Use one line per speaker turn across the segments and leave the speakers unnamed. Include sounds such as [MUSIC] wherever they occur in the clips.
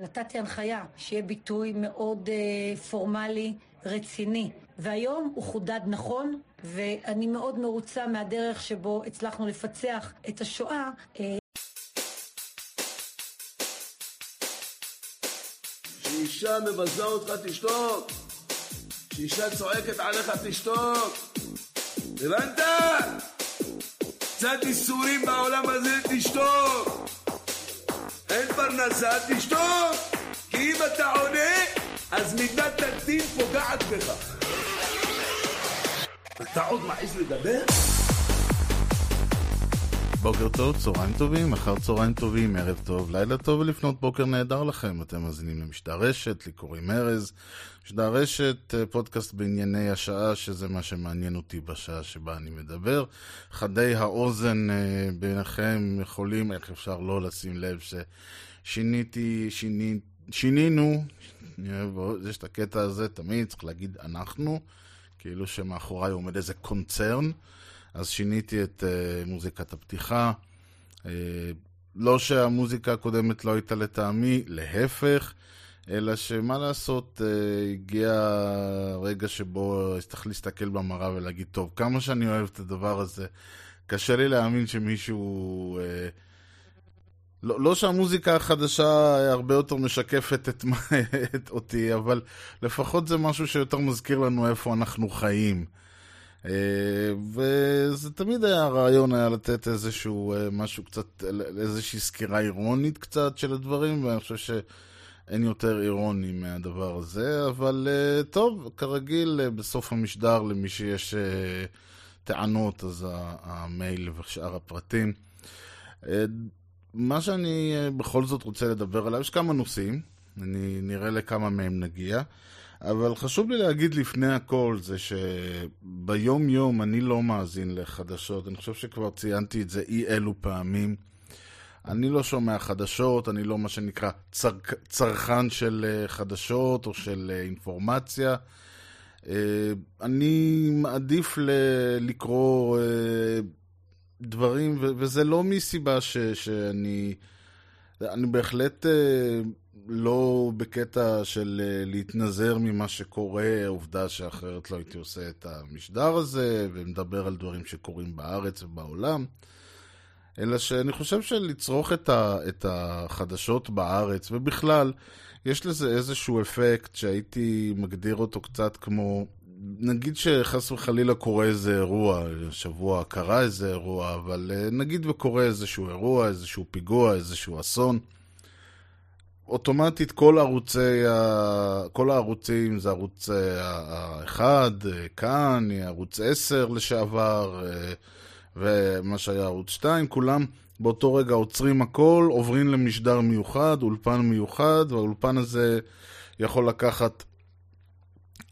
נתתי הנחיה שיהיה ביטוי מאוד אה, פורמלי, רציני, והיום הוא חודד נכון, ואני מאוד מרוצה מהדרך שבו הצלחנו לפצח את השואה. אה,
כשאישה מבזה אותך תשתוק, כשאישה צועקת עליך תשתוק, הבנת? קצת איסורים בעולם הזה תשתוק, אין פרנסה תשתוק, כי אם אתה עונה, אז מידת הדין פוגעת בך. אתה עוד מעז לדבר?
בוקר טוב, צהריים טובים, אחר צהריים טובים, ערב טוב, לילה טוב ולפנות בוקר נהדר לכם. אתם מאזינים למשדר רשת, לי קוראים ארז. משדר רשת, אה, פודקאסט בענייני השעה, שזה מה שמעניין אותי בשעה שבה אני מדבר. חדי האוזן אה, ביניכם יכולים, איך אפשר לא לשים לב ששיניתי, שיני, שינינו, יש את הקטע הזה, תמיד צריך להגיד אנחנו, כאילו שמאחוריי עומד איזה קונצרן. אז שיניתי את uh, מוזיקת הפתיחה. Uh, לא שהמוזיקה הקודמת לא הייתה לטעמי, להפך, אלא שמה לעשות, uh, הגיע הרגע שבו צריך להסתכל במראה ולהגיד, טוב, כמה שאני אוהב את הדבר הזה, קשה לי להאמין שמישהו... Uh, לא, לא שהמוזיקה החדשה הרבה יותר משקפת את, [LAUGHS] את אותי, אבל לפחות זה משהו שיותר מזכיר לנו איפה אנחנו חיים. אה, וזה תמיד היה הרעיון היה לתת איזשהו אה, משהו קצת, איזושהי סקירה אירונית קצת של הדברים, ואני חושב שאין יותר אירוני מהדבר הזה, אבל אה, טוב, כרגיל, בסוף המשדר למי שיש טענות, אז המייל ושאר הפרטים. מה שאני בכל זאת רוצה לדבר עליו, יש כמה נושאים, אני נראה לכמה מהם נגיע. אבל חשוב לי להגיד לפני הכל זה שביום יום אני לא מאזין לחדשות, אני חושב שכבר ציינתי את זה אי אלו פעמים. אני לא שומע חדשות, אני לא מה שנקרא צר... צרכן של אה, חדשות או של אה, אינפורמציה. אה, אני מעדיף ל... לקרוא דברים, ו... וזה לא מסיבה ש... שאני... אני בהחלט לא בקטע של אה, להתנזר ממה שקורה, עובדה שאחרת לא הייתי עושה את המשדר הזה, ומדבר על דברים שקורים בארץ ובעולם, אלא שאני חושב שלצרוך את, ה, את החדשות בארץ, ובכלל, יש לזה איזשהו אפקט שהייתי מגדיר אותו קצת כמו, נגיד שחס וחלילה קורה איזה אירוע, שבוע קרה איזה אירוע, אבל אה, נגיד וקורה איזשהו אירוע, איזשהו פיגוע, איזשהו אסון. אוטומטית כל ערוצי, ה... כל הערוצים זה ערוץ האחד, כאן, ערוץ 10 לשעבר, אה, ומה שהיה ערוץ 2, כולם באותו רגע עוצרים הכל, עוברים למשדר מיוחד, אולפן מיוחד, והאולפן הזה יכול לקחת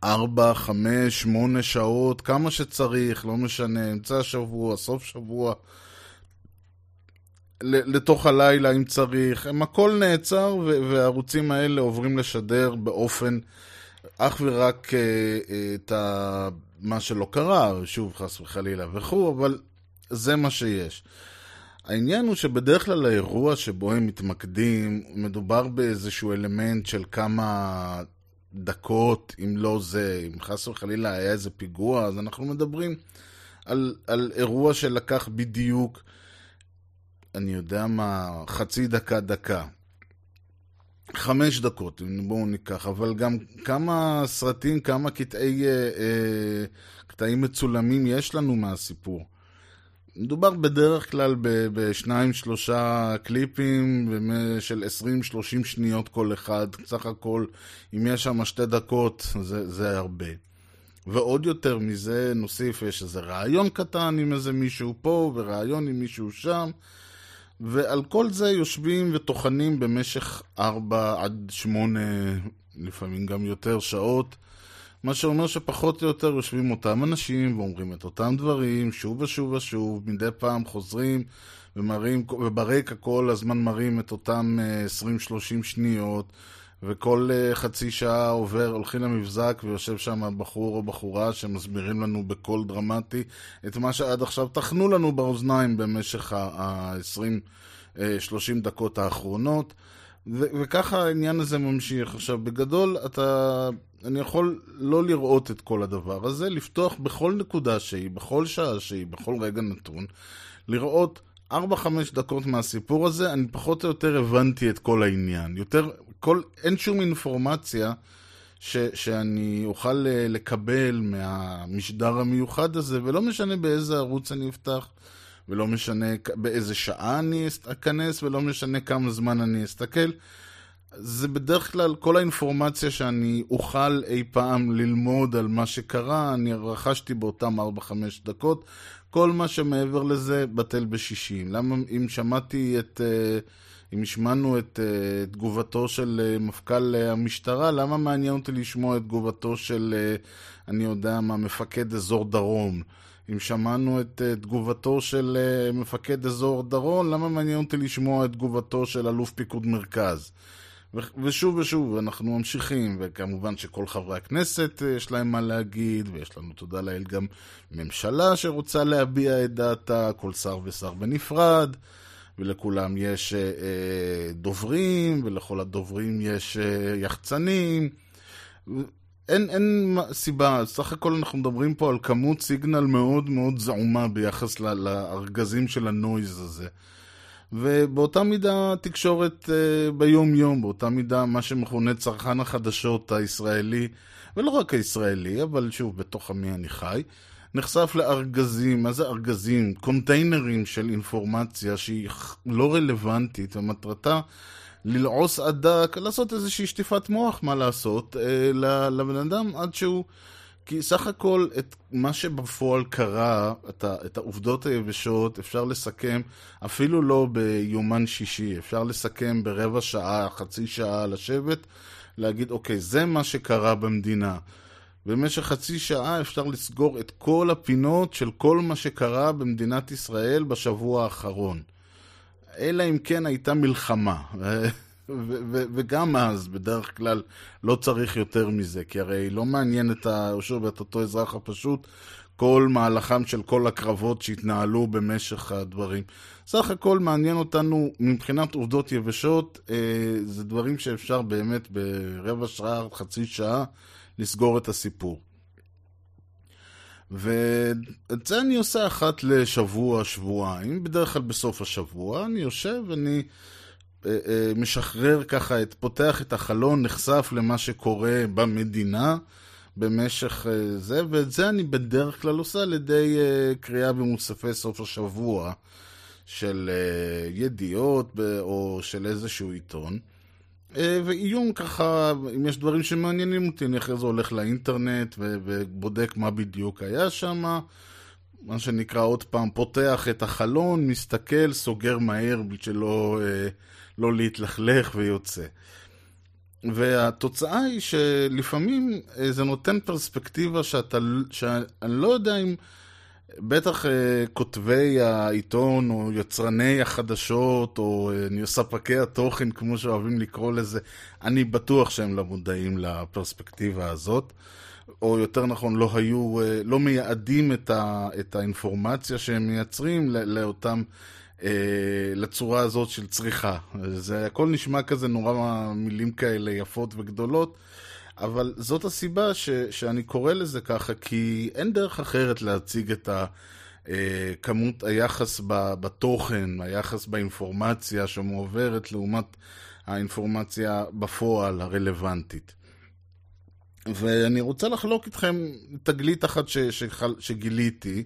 4, 5, 8 שעות, כמה שצריך, לא משנה, אמצע השבוע, סוף שבוע. לתוך הלילה אם צריך, הם הכל נעצר והערוצים האלה עוברים לשדר באופן אך ורק אה, אה, את ה... מה שלא קרה, שוב חס וחלילה וכו', אבל זה מה שיש. העניין הוא שבדרך כלל האירוע שבו הם מתמקדים, מדובר באיזשהו אלמנט של כמה דקות, אם לא זה, אם חס וחלילה היה איזה פיגוע, אז אנחנו מדברים על, על אירוע שלקח בדיוק אני יודע מה, חצי דקה, דקה. חמש דקות, בואו ניקח, אבל גם כמה סרטים, כמה קטעי, אה, אה, קטעים מצולמים יש לנו מהסיפור. מדובר בדרך כלל בשניים, שלושה קליפים של 20-30 שניות כל אחד. סך הכל, אם יש שם שתי דקות, זה, זה הרבה. ועוד יותר מזה, נוסיף, יש איזה רעיון קטן עם איזה מישהו פה, ורעיון עם מישהו שם. ועל כל זה יושבים וטוחנים במשך ארבע עד שמונה, לפעמים גם יותר שעות, מה שאומר שפחות או יותר יושבים אותם אנשים ואומרים את אותם דברים שוב ושוב ושוב, מדי פעם חוזרים ומראים, וברקע כל הזמן מראים את אותם 20-30 אה, שניות. וכל uh, חצי שעה עובר, הולכים למבזק ויושב שם בחור או בחורה שמסבירים לנו בקול דרמטי את מה שעד עכשיו טחנו לנו באוזניים במשך ה-20-30 אה, דקות האחרונות. ו- וככה העניין הזה ממשיך. עכשיו, בגדול, אתה... אני יכול לא לראות את כל הדבר הזה, לפתוח בכל נקודה שהיא, בכל שעה שהיא, בכל רגע נתון, לראות 4-5 דקות מהסיפור הזה, אני פחות או יותר הבנתי את כל העניין. יותר, כל, אין שום אינפורמציה ש, שאני אוכל אה, לקבל מהמשדר המיוחד הזה, ולא משנה באיזה ערוץ אני אפתח, ולא משנה באיזה שעה אני אכנס, ולא משנה כמה זמן אני אסתכל. זה בדרך כלל כל האינפורמציה שאני אוכל אי פעם ללמוד על מה שקרה, אני רכשתי באותם 4-5 דקות. כל מה שמעבר לזה בטל בשישים. למה אם שמעתי את... אה, אם השמענו את uh, תגובתו של uh, מפכ"ל uh, המשטרה, למה מעניין אותי לשמוע את תגובתו של, uh, אני יודע מה, מפקד אזור דרום? אם שמענו את uh, תגובתו של uh, מפקד אזור דרום, למה מעניין אותי לשמוע את תגובתו של אלוף פיקוד מרכז? ו- ושוב ושוב, אנחנו ממשיכים, וכמובן שכל חברי הכנסת יש להם מה להגיד, ויש לנו, תודה לאל, גם ממשלה שרוצה להביע את דעתה, כל שר ושר בנפרד. ולכולם יש אה, אה, דוברים, ולכל הדוברים יש אה, יחצנים. אין, אין סיבה, סך הכל אנחנו מדברים פה על כמות סיגנל מאוד מאוד זעומה ביחס לארגזים של הנויז הזה. ובאותה מידה תקשורת אה, ביום-יום, באותה מידה מה שמכונה צרכן החדשות הישראלי, ולא רק הישראלי, אבל שוב, בתוך עמי אני חי. נחשף לארגזים, מה זה ארגזים? קונטיינרים של אינפורמציה שהיא לא רלוונטית, ומטרתה ללעוס עד דק, לעשות איזושהי שטיפת מוח, מה לעשות, אה, לבן אדם עד שהוא... כי סך הכל את מה שבפועל קרה, את, ה, את העובדות היבשות, אפשר לסכם אפילו לא ביומן שישי, אפשר לסכם ברבע שעה, חצי שעה, לשבת, להגיד, אוקיי, זה מה שקרה במדינה. במשך חצי שעה אפשר לסגור את כל הפינות של כל מה שקרה במדינת ישראל בשבוע האחרון. אלא אם כן הייתה מלחמה. [LAUGHS] וגם אז, בדרך כלל, לא צריך יותר מזה, כי הרי לא מעניין את. שוב, את אותו אזרח הפשוט כל מהלכם של כל הקרבות שהתנהלו במשך הדברים. סך הכל מעניין אותנו מבחינת עובדות יבשות, אה, זה דברים שאפשר באמת ברבע שעה, חצי שעה, לסגור את הסיפור. ואת זה אני עושה אחת לשבוע, שבועיים, בדרך כלל בסוף השבוע, אני יושב ואני אה, אה, משחרר ככה, את, פותח את החלון, נחשף למה שקורה במדינה במשך אה, זה, ואת זה אני בדרך כלל עושה על ידי אה, קריאה במוספי סוף השבוע של ידיעות או של איזשהו עיתון. אה, ועיון ככה, אם יש דברים שמעניינים אותי, אני אחרי זה הולך לאינטרנט ובודק מה בדיוק היה שם. מה שנקרא עוד פעם, פותח את החלון, מסתכל, סוגר מהר בשביל לא, אה, לא להתלכלך ויוצא. והתוצאה היא שלפעמים אה, זה נותן פרספקטיבה שאתה, שאני לא יודע אם בטח uh, כותבי העיתון, או יצרני החדשות, או uh, ספקי התוכן, כמו שאוהבים לקרוא לזה, אני בטוח שהם לא מודעים לפרספקטיבה הזאת. או יותר נכון, לא היו, uh, לא מייעדים את, ה, את האינפורמציה שהם מייצרים לאותם, uh, לצורה הזאת של צריכה. זה הכל נשמע כזה נורא מילים כאלה יפות וגדולות. אבל זאת הסיבה ש, שאני קורא לזה ככה, כי אין דרך אחרת להציג את הכמות, אה, היחס בתוכן, היחס באינפורמציה שמועברת לעומת האינפורמציה בפועל הרלוונטית. ואני רוצה לחלוק איתכם תגלית אחת ש, ש, שגיליתי.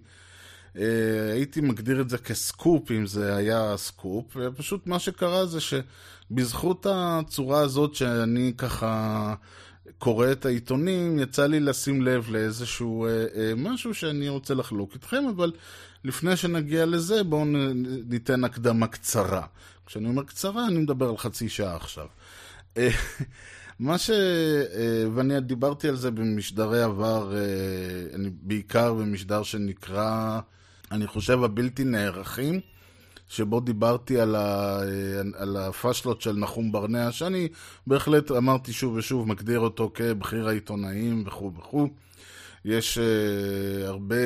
אה, הייתי מגדיר את זה כסקופ, אם זה היה סקופ, ופשוט מה שקרה זה שבזכות הצורה הזאת שאני ככה קורא את העיתונים, יצא לי לשים לב לאיזשהו אה, אה, משהו שאני רוצה לחלוק איתכם, אבל לפני שנגיע לזה, בואו ניתן הקדמה קצרה. כשאני אומר קצרה, אני מדבר על חצי שעה עכשיו. אה, [LAUGHS] מה ש... אה, ואני דיברתי על זה במשדרי עבר, אה, בעיקר במשדר שנקרא, אני חושב, הבלתי נערכים. שבו דיברתי על, ה, על הפשלות של נחום ברנע, שאני בהחלט אמרתי שוב ושוב, מגדיר אותו כבכיר העיתונאים וכו' וכו'. יש uh, הרבה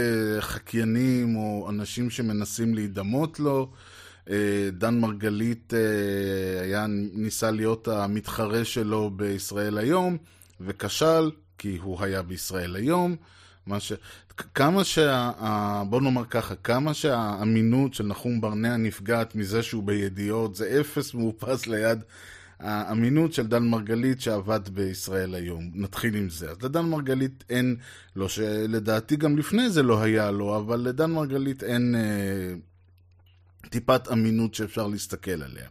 חקיינים או אנשים שמנסים להידמות לו. אה, דן מרגלית אה, היה, ניסה להיות המתחרה שלו בישראל היום, וכשל, כי הוא היה בישראל היום. מה ש... כמה שה... בוא נאמר ככה, כמה שהאמינות של נחום ברנע נפגעת מזה שהוא בידיעות, זה אפס מאופס ליד האמינות של דן מרגלית שעבד בישראל היום. נתחיל עם זה. אז לדן מרגלית אין, לא שלדעתי גם לפני זה לא היה לו, אבל לדן מרגלית אין אה, טיפת אמינות שאפשר להסתכל עליה.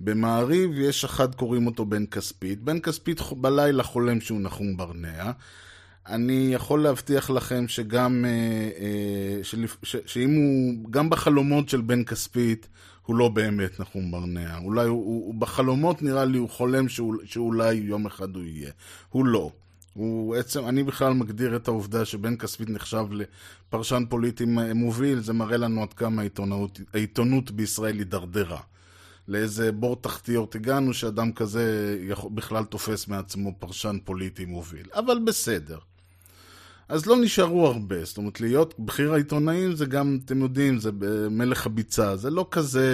במעריב יש אחד קוראים אותו בן כספית. בן כספית בלילה חולם שהוא נחום ברנע. אני יכול להבטיח לכם שגם, אה, אה, שלפ... ש... שאם הוא, גם בחלומות של בן כספית, הוא לא באמת נחום ברנע. אולי הוא, הוא, הוא בחלומות נראה לי, הוא חולם שאול, שאולי יום אחד הוא יהיה. הוא לא. הוא עצם, אני בכלל מגדיר את העובדה שבן כספית נחשב לפרשן פוליטי מוביל, זה מראה לנו עד כמה העיתונות, העיתונות בישראל הידרדרה. לאיזה בור תחתיות הגענו שאדם כזה בכלל תופס מעצמו פרשן פוליטי מוביל. אבל בסדר. אז לא נשארו הרבה, זאת אומרת, להיות בכיר העיתונאים זה גם, אתם יודעים, זה מלך הביצה, זה לא כזה...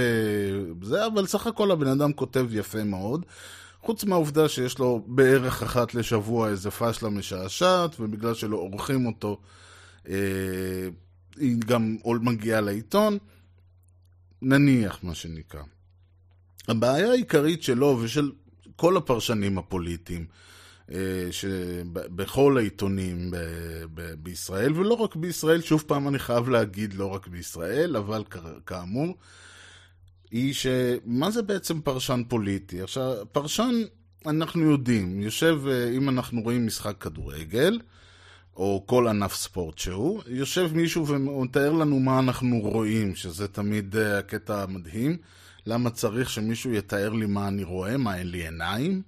זה, אבל סך הכל הבן אדם כותב יפה מאוד. חוץ מהעובדה שיש לו בערך אחת לשבוע איזה פשלה משעשעת, ובגלל שלא עורכים אותו, אה, היא גם מגיעה לעיתון. נניח, מה שנקרא. הבעיה העיקרית שלו ושל כל הפרשנים הפוליטיים, שבכל העיתונים בישראל, ולא רק בישראל, שוב פעם אני חייב להגיד לא רק בישראל, אבל כאמור, היא שמה זה בעצם פרשן פוליטי? עכשיו, פרשן, אנחנו יודעים, יושב, אה, אם אנחנו רואים משחק כדורגל, או כל ענף ספורט שהוא, יושב מישהו ומתאר לנו מה אנחנו רואים, שזה תמיד אה, הקטע המדהים. למה צריך שמישהו יתאר לי מה אני רואה, מה אין לי עיניים?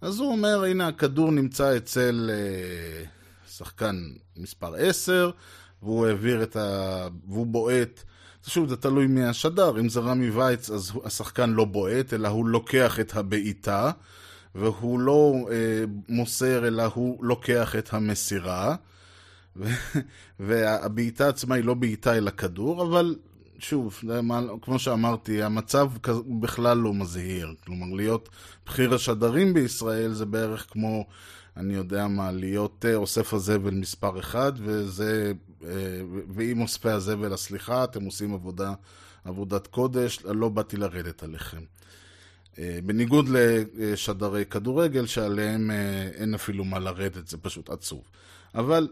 אז הוא אומר, הנה הכדור נמצא אצל אה, שחקן מספר 10, והוא העביר את ה... והוא בועט. שוב, זה תלוי מי השדר. אם זה רמי וייץ, אז השחקן לא בועט, אלא הוא לוקח את הבעיטה, והוא לא אה, מוסר, אלא הוא לוקח את המסירה. [LAUGHS] והבעיטה עצמה היא לא בעיטה אל הכדור, אבל שוב, כמו שאמרתי, המצב בכלל לא מזהיר. כלומר, להיות בכיר השדרים בישראל זה בערך כמו, אני יודע מה, להיות אה, אוסף הזבל מספר אחד, וזה, אה, ואם אוספי הזבל, הסליחה, אתם עושים עבודה, עבודת קודש, לא באתי לרדת עליכם. אה, בניגוד לשדרי כדורגל, שעליהם אין אפילו מה לרדת, זה פשוט עצוב. אבל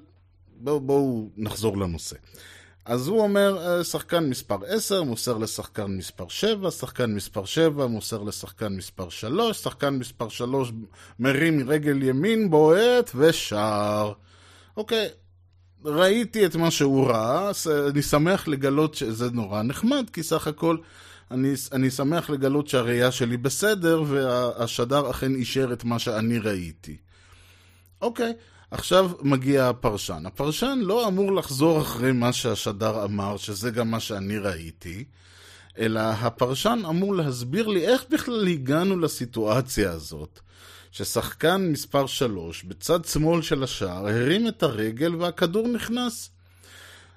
בואו בוא נחזור לנושא. אז הוא אומר, אה, שחקן מספר 10 מוסר לשחקן מספר 7, שחקן מספר 7 מוסר לשחקן מספר 3, שחקן מספר 3 מרים רגל ימין, בועט ושר. אוקיי, ראיתי את מה שהוא ראה, אני שמח לגלות שזה נורא נחמד, כי סך הכל אני, אני שמח לגלות שהראייה שלי בסדר, והשדר אכן אישר את מה שאני ראיתי. אוקיי, עכשיו מגיע הפרשן. הפרשן לא אמור לחזור אחרי מה שהשדר אמר, שזה גם מה שאני ראיתי, אלא הפרשן אמור להסביר לי איך בכלל הגענו לסיטואציה הזאת. ששחקן מספר 3 בצד שמאל של השער הרים את הרגל והכדור נכנס.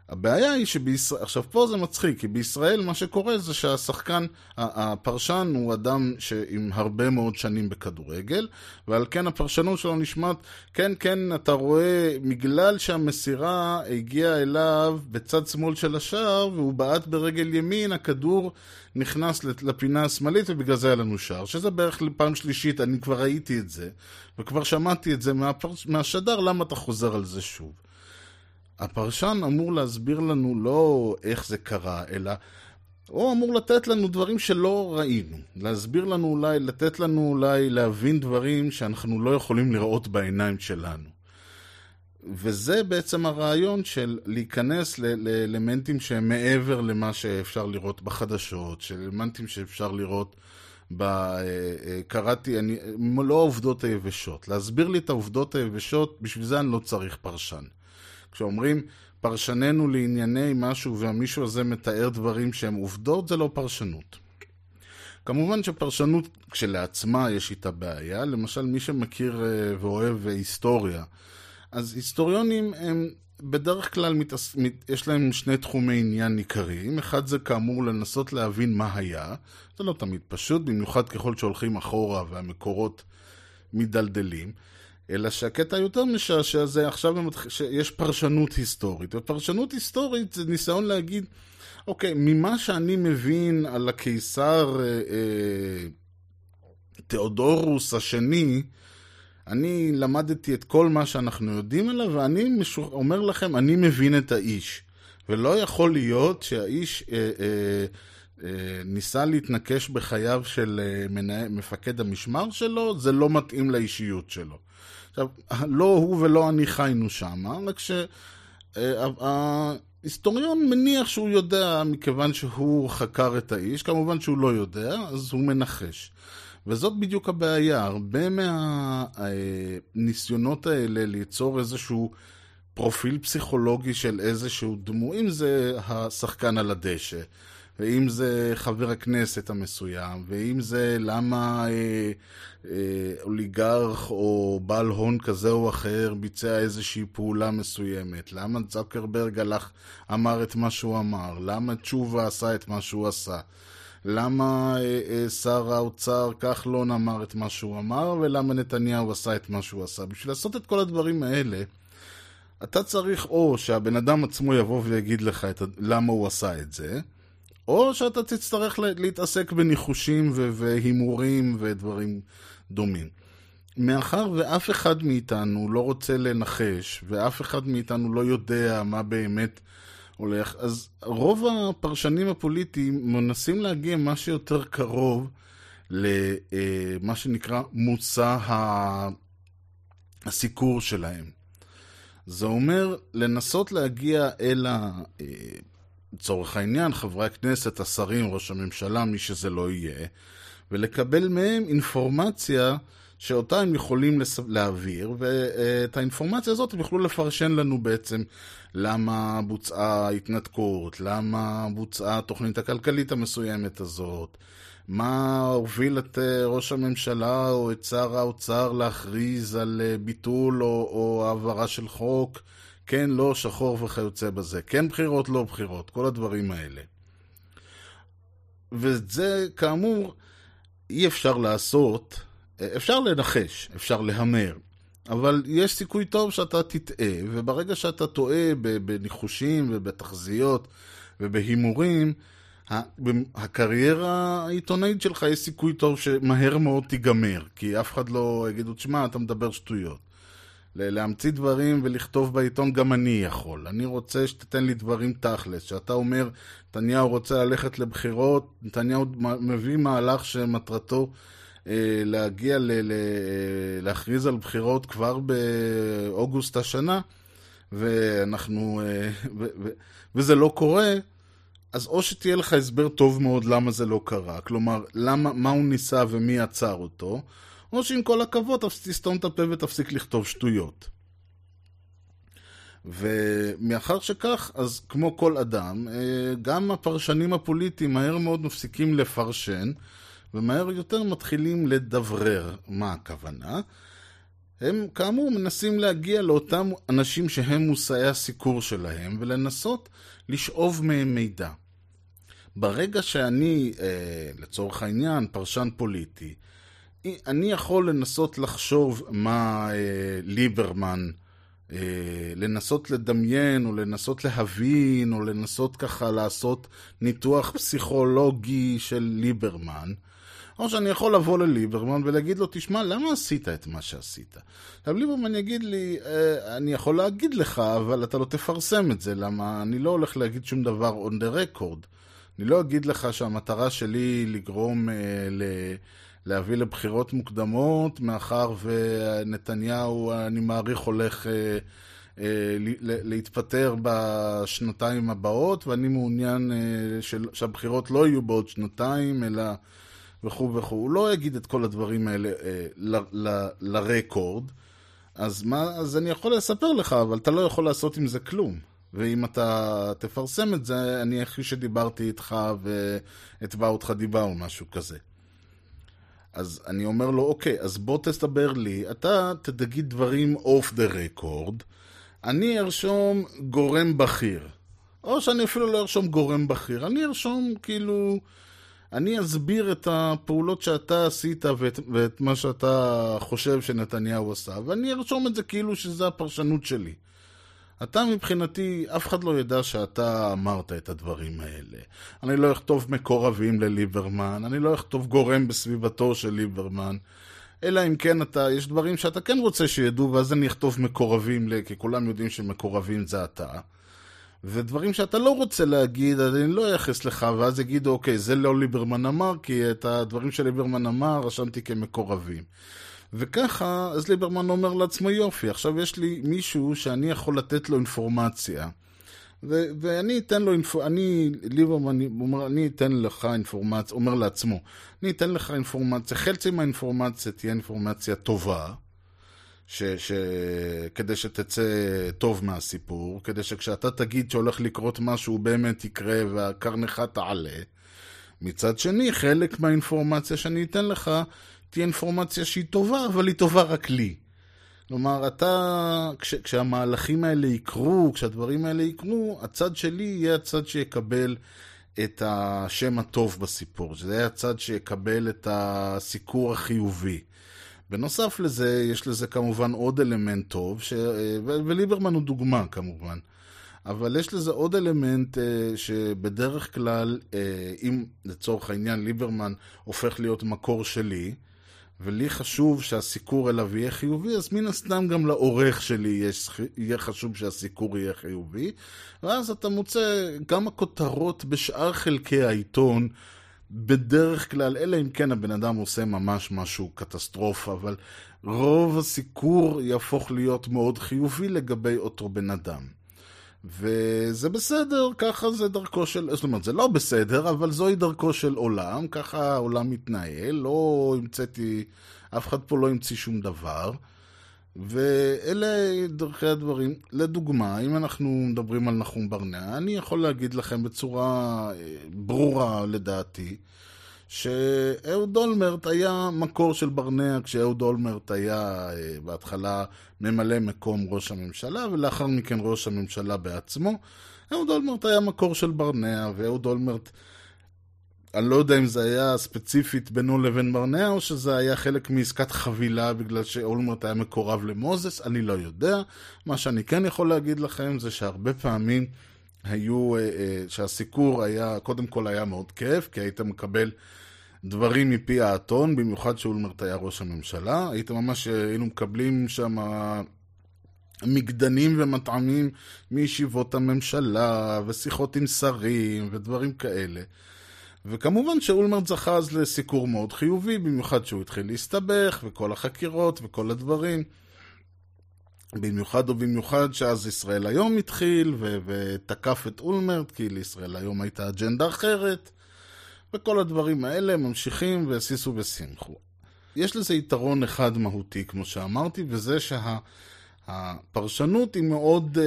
הבעיה היא שבישראל, עכשיו פה זה מצחיק, כי בישראל מה שקורה זה שהשחקן, הפרשן הוא אדם עם הרבה מאוד שנים בכדורגל, ועל כן הפרשנות שלו נשמעת, כן, כן, אתה רואה, בגלל שהמסירה הגיעה אליו בצד שמאל של השער, והוא בעט ברגל ימין, הכדור נכנס לפינה השמאלית, ובגלל זה היה לנו שער, שזה בערך פעם שלישית, אני כבר ראיתי את זה, וכבר שמעתי את זה מהפרש, מהשדר, למה אתה חוזר על זה שוב? הפרשן אמור להסביר לנו לא איך זה קרה, אלא הוא אמור לתת לנו דברים שלא ראינו. להסביר לנו אולי, לתת לנו אולי להבין דברים שאנחנו לא יכולים לראות בעיניים שלנו. וזה בעצם הרעיון של להיכנס לאלמנטים שהם מעבר למה שאפשר לראות בחדשות, של אלמנטים שאפשר לראות ב... אה, אה, קראתי, אני, לא העובדות היבשות. להסביר לי את העובדות היבשות, בשביל זה אני לא צריך פרשן. כשאומרים פרשננו לענייני משהו והמישהו הזה מתאר דברים שהם עובדות, זה לא פרשנות. כמובן שפרשנות כשלעצמה יש איתה בעיה, למשל מי שמכיר אה, ואוהב היסטוריה, אז היסטוריונים הם בדרך כלל מתעס... יש להם שני תחומי עניין עיקריים. אחד זה כאמור לנסות להבין מה היה. זה לא תמיד פשוט, במיוחד ככל שהולכים אחורה והמקורות מדלדלים. אלא שהקטע היותר משעשע זה עכשיו שיש פרשנות היסטורית. ופרשנות היסטורית זה ניסיון להגיד, אוקיי, ממה שאני מבין על הקיסר אה, אה, תיאודורוס השני, אני למדתי את כל מה שאנחנו יודעים עליו, ואני משור... אומר לכם, אני מבין את האיש. ולא יכול להיות שהאיש אה, אה, אה, ניסה להתנקש בחייו של אה, מנה... מפקד המשמר שלו, זה לא מתאים לאישיות שלו. עכשיו, לא הוא ולא אני חיינו שם, רק שההיסטוריון אה, מניח שהוא יודע מכיוון שהוא חקר את האיש, כמובן שהוא לא יודע, אז הוא מנחש. וזאת בדיוק הבעיה, הרבה מהניסיונות האלה ליצור איזשהו פרופיל פסיכולוגי של איזשהו דמו, אם זה השחקן על הדשא, ואם זה חבר הכנסת המסוים, ואם זה למה אה, אה, אוליגרך או בעל הון כזה או אחר ביצע איזושהי פעולה מסוימת, למה צקרברג הלך, אמר את מה שהוא אמר, למה תשובה עשה את מה שהוא עשה. למה אה, אה, שר האוצר כחלון אמר את מה שהוא אמר, ולמה נתניהו עשה את מה שהוא עשה. בשביל לעשות את כל הדברים האלה, אתה צריך או שהבן אדם עצמו יבוא ויגיד לך את, למה הוא עשה את זה, או שאתה תצטרך להתעסק בניחושים והימורים ודברים דומים. מאחר ואף אחד מאיתנו לא רוצה לנחש, ואף אחד מאיתנו לא יודע מה באמת הולך, אז רוב הפרשנים הפוליטיים מנסים להגיע מה שיותר קרוב למה שנקרא מוצא הסיקור שלהם. זה אומר לנסות להגיע אל ה... לצורך העניין, חברי הכנסת, השרים, ראש הממשלה, מי שזה לא יהיה, ולקבל מהם אינפורמציה שאותה הם יכולים להעביר, ואת האינפורמציה הזאת הם יוכלו לפרשן לנו בעצם. למה בוצעה התנתקות, למה בוצעה התוכנית הכלכלית המסוימת הזאת, מה הוביל את אה, ראש הממשלה או את שר האוצר להכריז על אה, ביטול או, או העברה של חוק, כן, לא, שחור וכיוצא בזה, כן בחירות, לא בחירות, כל הדברים האלה. ואת זה, כאמור, אי אפשר לעשות, אפשר לנחש, אפשר להמר, אבל יש סיכוי טוב שאתה תטעה, וברגע שאתה טועה בניחושים ובתחזיות ובהימורים, הקריירה העיתונאית שלך יש סיכוי טוב שמהר מאוד תיגמר, כי אף אחד לא יגידו, תשמע, אתה מדבר שטויות. להמציא דברים ולכתוב בעיתון גם אני יכול. אני רוצה שתתן לי דברים תכלס. שאתה אומר, נתניהו רוצה ללכת לבחירות, נתניהו מביא מהלך שמטרתו אה, להגיע, ל- ל- להכריז על בחירות כבר באוגוסט השנה, ואנחנו, אה, ו- ו- וזה לא קורה, אז או שתהיה לך הסבר טוב מאוד למה זה לא קרה, כלומר, למה, מה הוא ניסה ומי עצר אותו, או שעם כל הכבוד תסתום את הפה ותפסיק לכתוב שטויות. ומאחר שכך, אז כמו כל אדם, אה, גם הפרשנים הפוליטיים מהר מאוד מפסיקים לפרשן, ומהר יותר מתחילים לדברר מה הכוונה. הם כאמור מנסים להגיע לאותם אנשים שהם מושאי הסיקור שלהם ולנסות לשאוב מהם מידע. ברגע שאני, אה, לצורך העניין, פרשן פוליטי, אני יכול לנסות לחשוב מה אה, ליברמן, אה, לנסות לדמיין או לנסות להבין או לנסות ככה לעשות ניתוח פסיכולוגי של ליברמן. או שאני יכול לבוא לליברמן ולהגיד לו, תשמע, למה עשית את מה שעשית? עכשיו ליברמן יגיד לי, אה, אני יכול להגיד לך, אבל אתה לא תפרסם את זה, למה אני לא הולך להגיד שום דבר on the record. אני לא אגיד לך שהמטרה שלי לגרום אה, ל... להביא לבחירות מוקדמות, מאחר ונתניהו, אני מעריך, הולך אה, אה, להתפטר בשנתיים הבאות, ואני מעוניין אה, שהבחירות לא יהיו בעוד שנתיים, אלא וכו' וכו'. הוא לא יגיד את כל הדברים האלה ל, ל, לרקורד, אז, מה, אז אני יכול לספר לך, אבל אתה לא יכול לעשות עם זה כלום. ואם אתה תפרסם את זה, אני אחרי שדיברתי איתך ואתבע אותך דיבה או משהו כזה. אז אני אומר לו, אוקיי, אז בוא תסבר לי, אתה תגיד דברים אוף דה רקורד, אני ארשום גורם בכיר. או שאני אפילו לא ארשום גורם בכיר, אני ארשום כאילו... אני אסביר את הפעולות שאתה עשית ואת, ואת מה שאתה חושב שנתניהו עשה, ואני ארשום את זה כאילו שזה הפרשנות שלי. אתה מבחינתי, אף אחד לא ידע שאתה אמרת את הדברים האלה. אני לא אכתוב מקורבים לליברמן, אני לא אכתוב גורם בסביבתו של ליברמן. אלא אם כן אתה, יש דברים שאתה כן רוצה שידעו, ואז אני אכתוב מקורבים, כי כולם יודעים שמקורבים זה אתה. ודברים שאתה לא רוצה להגיד, אני לא אייחס לך, ואז יגידו, אוקיי, זה לא ליברמן אמר, כי את הדברים שליברמן אמר רשמתי כמקורבים. וככה, אז ליברמן אומר לעצמו, יופי, עכשיו יש לי מישהו שאני יכול לתת לו אינפורמציה. ו- ואני אתן לו, אינפ... אני, ליברמן אומר, אני אתן לך אינפורמציה, אומר לעצמו, אני אתן לך אינפורמציה, חלצי מהאינפורמציה תהיה אינפורמציה טובה, ש, ש, כדי שתצא טוב מהסיפור, כדי שכשאתה תגיד שהולך לקרות משהו, הוא באמת יקרה והקרנך תעלה. מצד שני, חלק מהאינפורמציה שאני אתן לך תהיה אינפורמציה שהיא טובה, אבל היא טובה רק לי. כלומר, אתה, כש, כשהמהלכים האלה יקרו, כשהדברים האלה יקרו, הצד שלי יהיה הצד שיקבל את השם הטוב בסיפור. זה יהיה הצד שיקבל את הסיקור החיובי. בנוסף לזה, יש לזה כמובן עוד אלמנט טוב, ש... וליברמן הוא דוגמה כמובן. אבל יש לזה עוד אלמנט אה, שבדרך כלל, אה, אם לצורך העניין ליברמן הופך להיות מקור שלי, ולי חשוב שהסיקור אליו יהיה חיובי, אז מן הסתם גם לעורך שלי יש, יהיה חשוב שהסיקור יהיה חיובי, ואז אתה מוצא גם הכותרות בשאר חלקי העיתון, בדרך כלל, אלא אם כן הבן אדם עושה ממש משהו קטסטרופה, אבל רוב הסיקור יהפוך להיות מאוד חיובי לגבי אותו בן אדם. וזה בסדר, ככה זה דרכו של, זאת אומרת, זה לא בסדר, אבל זוהי דרכו של עולם, ככה העולם מתנהל, לא המצאתי, אף אחד פה לא המציא שום דבר. ואלה דרכי הדברים. לדוגמה, אם אנחנו מדברים על נחום ברנע, אני יכול להגיד לכם בצורה אה, ברורה לדעתי, שאהוד אולמרט היה מקור של ברנע כשאהוד אולמרט היה אה, בהתחלה ממלא מקום ראש הממשלה ולאחר מכן ראש הממשלה בעצמו. אהוד אולמרט היה מקור של ברנע ואהוד אולמרט אני לא יודע אם זה היה ספציפית בינו לבין ברנע, או שזה היה חלק מעסקת חבילה בגלל שאולמרט היה מקורב למוזס, אני לא יודע. מה שאני כן יכול להגיד לכם זה שהרבה פעמים היו, אה, אה, שהסיקור היה, קודם כל היה מאוד כיף, כי היית מקבל דברים מפי האתון, במיוחד שאולמרט היה ראש הממשלה. היית ממש, אה, היינו מקבלים שם... מגדנים ומטעמים מישיבות הממשלה, ושיחות עם שרים, ודברים כאלה. וכמובן שאולמרט זכה אז לסיקור מאוד חיובי, במיוחד שהוא התחיל להסתבך, וכל החקירות וכל הדברים. במיוחד ובמיוחד שאז ישראל היום התחיל, ו- ותקף את אולמרט, כי לישראל היום הייתה אג'נדה אחרת, וכל הדברים האלה ממשיכים והסיסו ושמחו. יש לזה יתרון אחד מהותי, כמו שאמרתי, וזה שהפרשנות שה- היא מאוד, אה,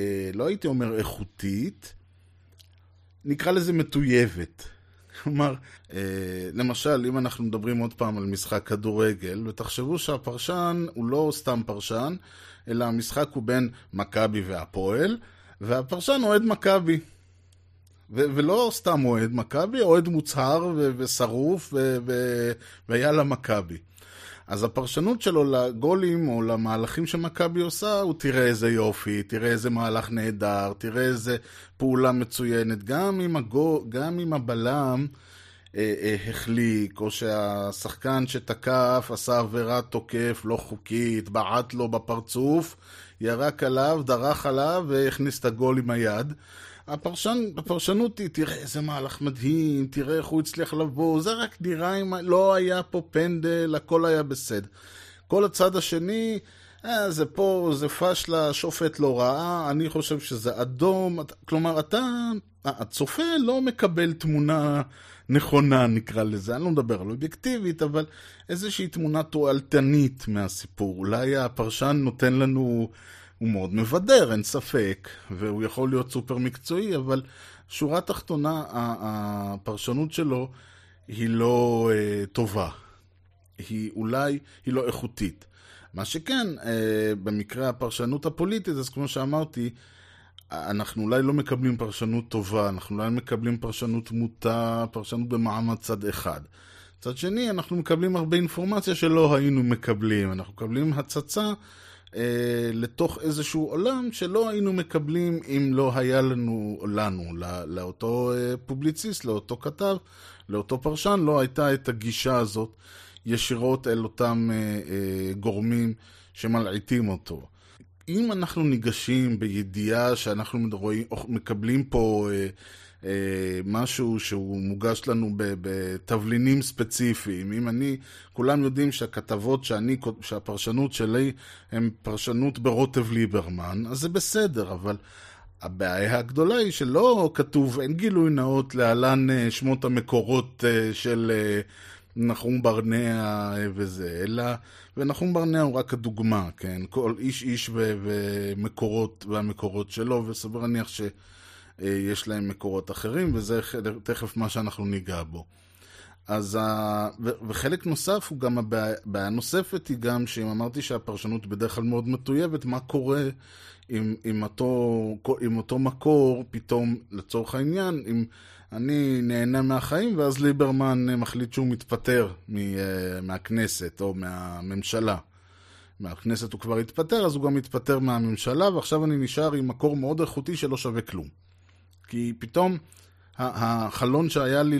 אה, לא הייתי אומר איכותית, נקרא לזה מטויבת. [LAUGHS] כלומר, אה, למשל, אם אנחנו מדברים עוד פעם על משחק כדורגל, ותחשבו שהפרשן הוא לא סתם פרשן, אלא המשחק הוא בין מכבי והפועל, והפרשן אוהד מכבי. ו- ולא סתם אוהד מכבי, אוהד מוצהר ו- ושרוף ו- ו- ויאללה מכבי. אז הפרשנות שלו לגולים או למהלכים שמכבי עושה, הוא תראה איזה יופי, תראה איזה מהלך נהדר, תראה איזה פעולה מצוינת. גם אם, הגו, גם אם הבלם אה, אה, החליק, או שהשחקן שתקף עשה עבירת תוקף לא חוקית, בעט לו בפרצוף, ירק עליו, דרך עליו והכניס את הגול עם היד. הפרשן, הפרשנות היא, תראה איזה מהלך מדהים, תראה איך הוא הצליח לבוא, זה רק נראה אם לא היה פה פנדל, הכל היה בסדר. כל הצד השני, אה, זה פה, זה פשלה, שופט לא ראה, אני חושב שזה אדום. כלומר, אתה, הצופה לא מקבל תמונה נכונה, נקרא לזה. אני לא מדבר על אובייקטיבית, אבל איזושהי תמונה תועלתנית מהסיפור. אולי הפרשן נותן לנו... הוא מאוד מבדר, אין ספק, והוא יכול להיות סופר מקצועי, אבל שורה תחתונה, הפרשנות שלו היא לא אה, טובה. היא אולי, היא לא איכותית. מה שכן, אה, במקרה הפרשנות הפוליטית, אז כמו שאמרתי, אנחנו אולי לא מקבלים פרשנות טובה, אנחנו אולי מקבלים פרשנות מוטה, פרשנות במעמד צד אחד. מצד שני, אנחנו מקבלים הרבה אינפורמציה שלא היינו מקבלים. אנחנו מקבלים הצצה אה, לתוך איזשהו עולם שלא היינו מקבלים אם לא היה לנו, לנו, לא, לאותו אה, פובליציסט, לאותו כתב, לאותו פרשן, לא הייתה את הגישה הזאת ישירות אל אותם אה, אה, גורמים שמלעיטים אותו. אם אנחנו ניגשים בידיעה שאנחנו רואים, מקבלים פה אה, משהו שהוא מוגש לנו בתבלינים ספציפיים, אם אני, כולם יודעים שהכתבות שאני, שהפרשנות שלי הם פרשנות ברוטב ליברמן, אז זה בסדר, אבל הבעיה הגדולה היא שלא כתוב, אין גילוי נאות להלן אה, שמות המקורות אה, של נחום ברנע וזה, אלא, ונחום ברנע הוא רק הדוגמה, כן? כל איש איש ומקורות והמקורות שלו, וסביר להניח שיש להם מקורות אחרים, וזה תכף מה שאנחנו ניגע בו. אז ה... וחלק נוסף הוא גם, הבעיה נוספת היא גם, שאם אמרתי שהפרשנות בדרך כלל מאוד מטויבת, מה קורה עם, עם, אותו, עם אותו מקור, פתאום, לצורך העניין, אם אני נהנה מהחיים, ואז ליברמן מחליט שהוא מתפטר מהכנסת או מהממשלה. מהכנסת הוא כבר התפטר, אז הוא גם מתפטר מהממשלה, ועכשיו אני נשאר עם מקור מאוד איכותי שלא שווה כלום. כי פתאום החלון שהיה לי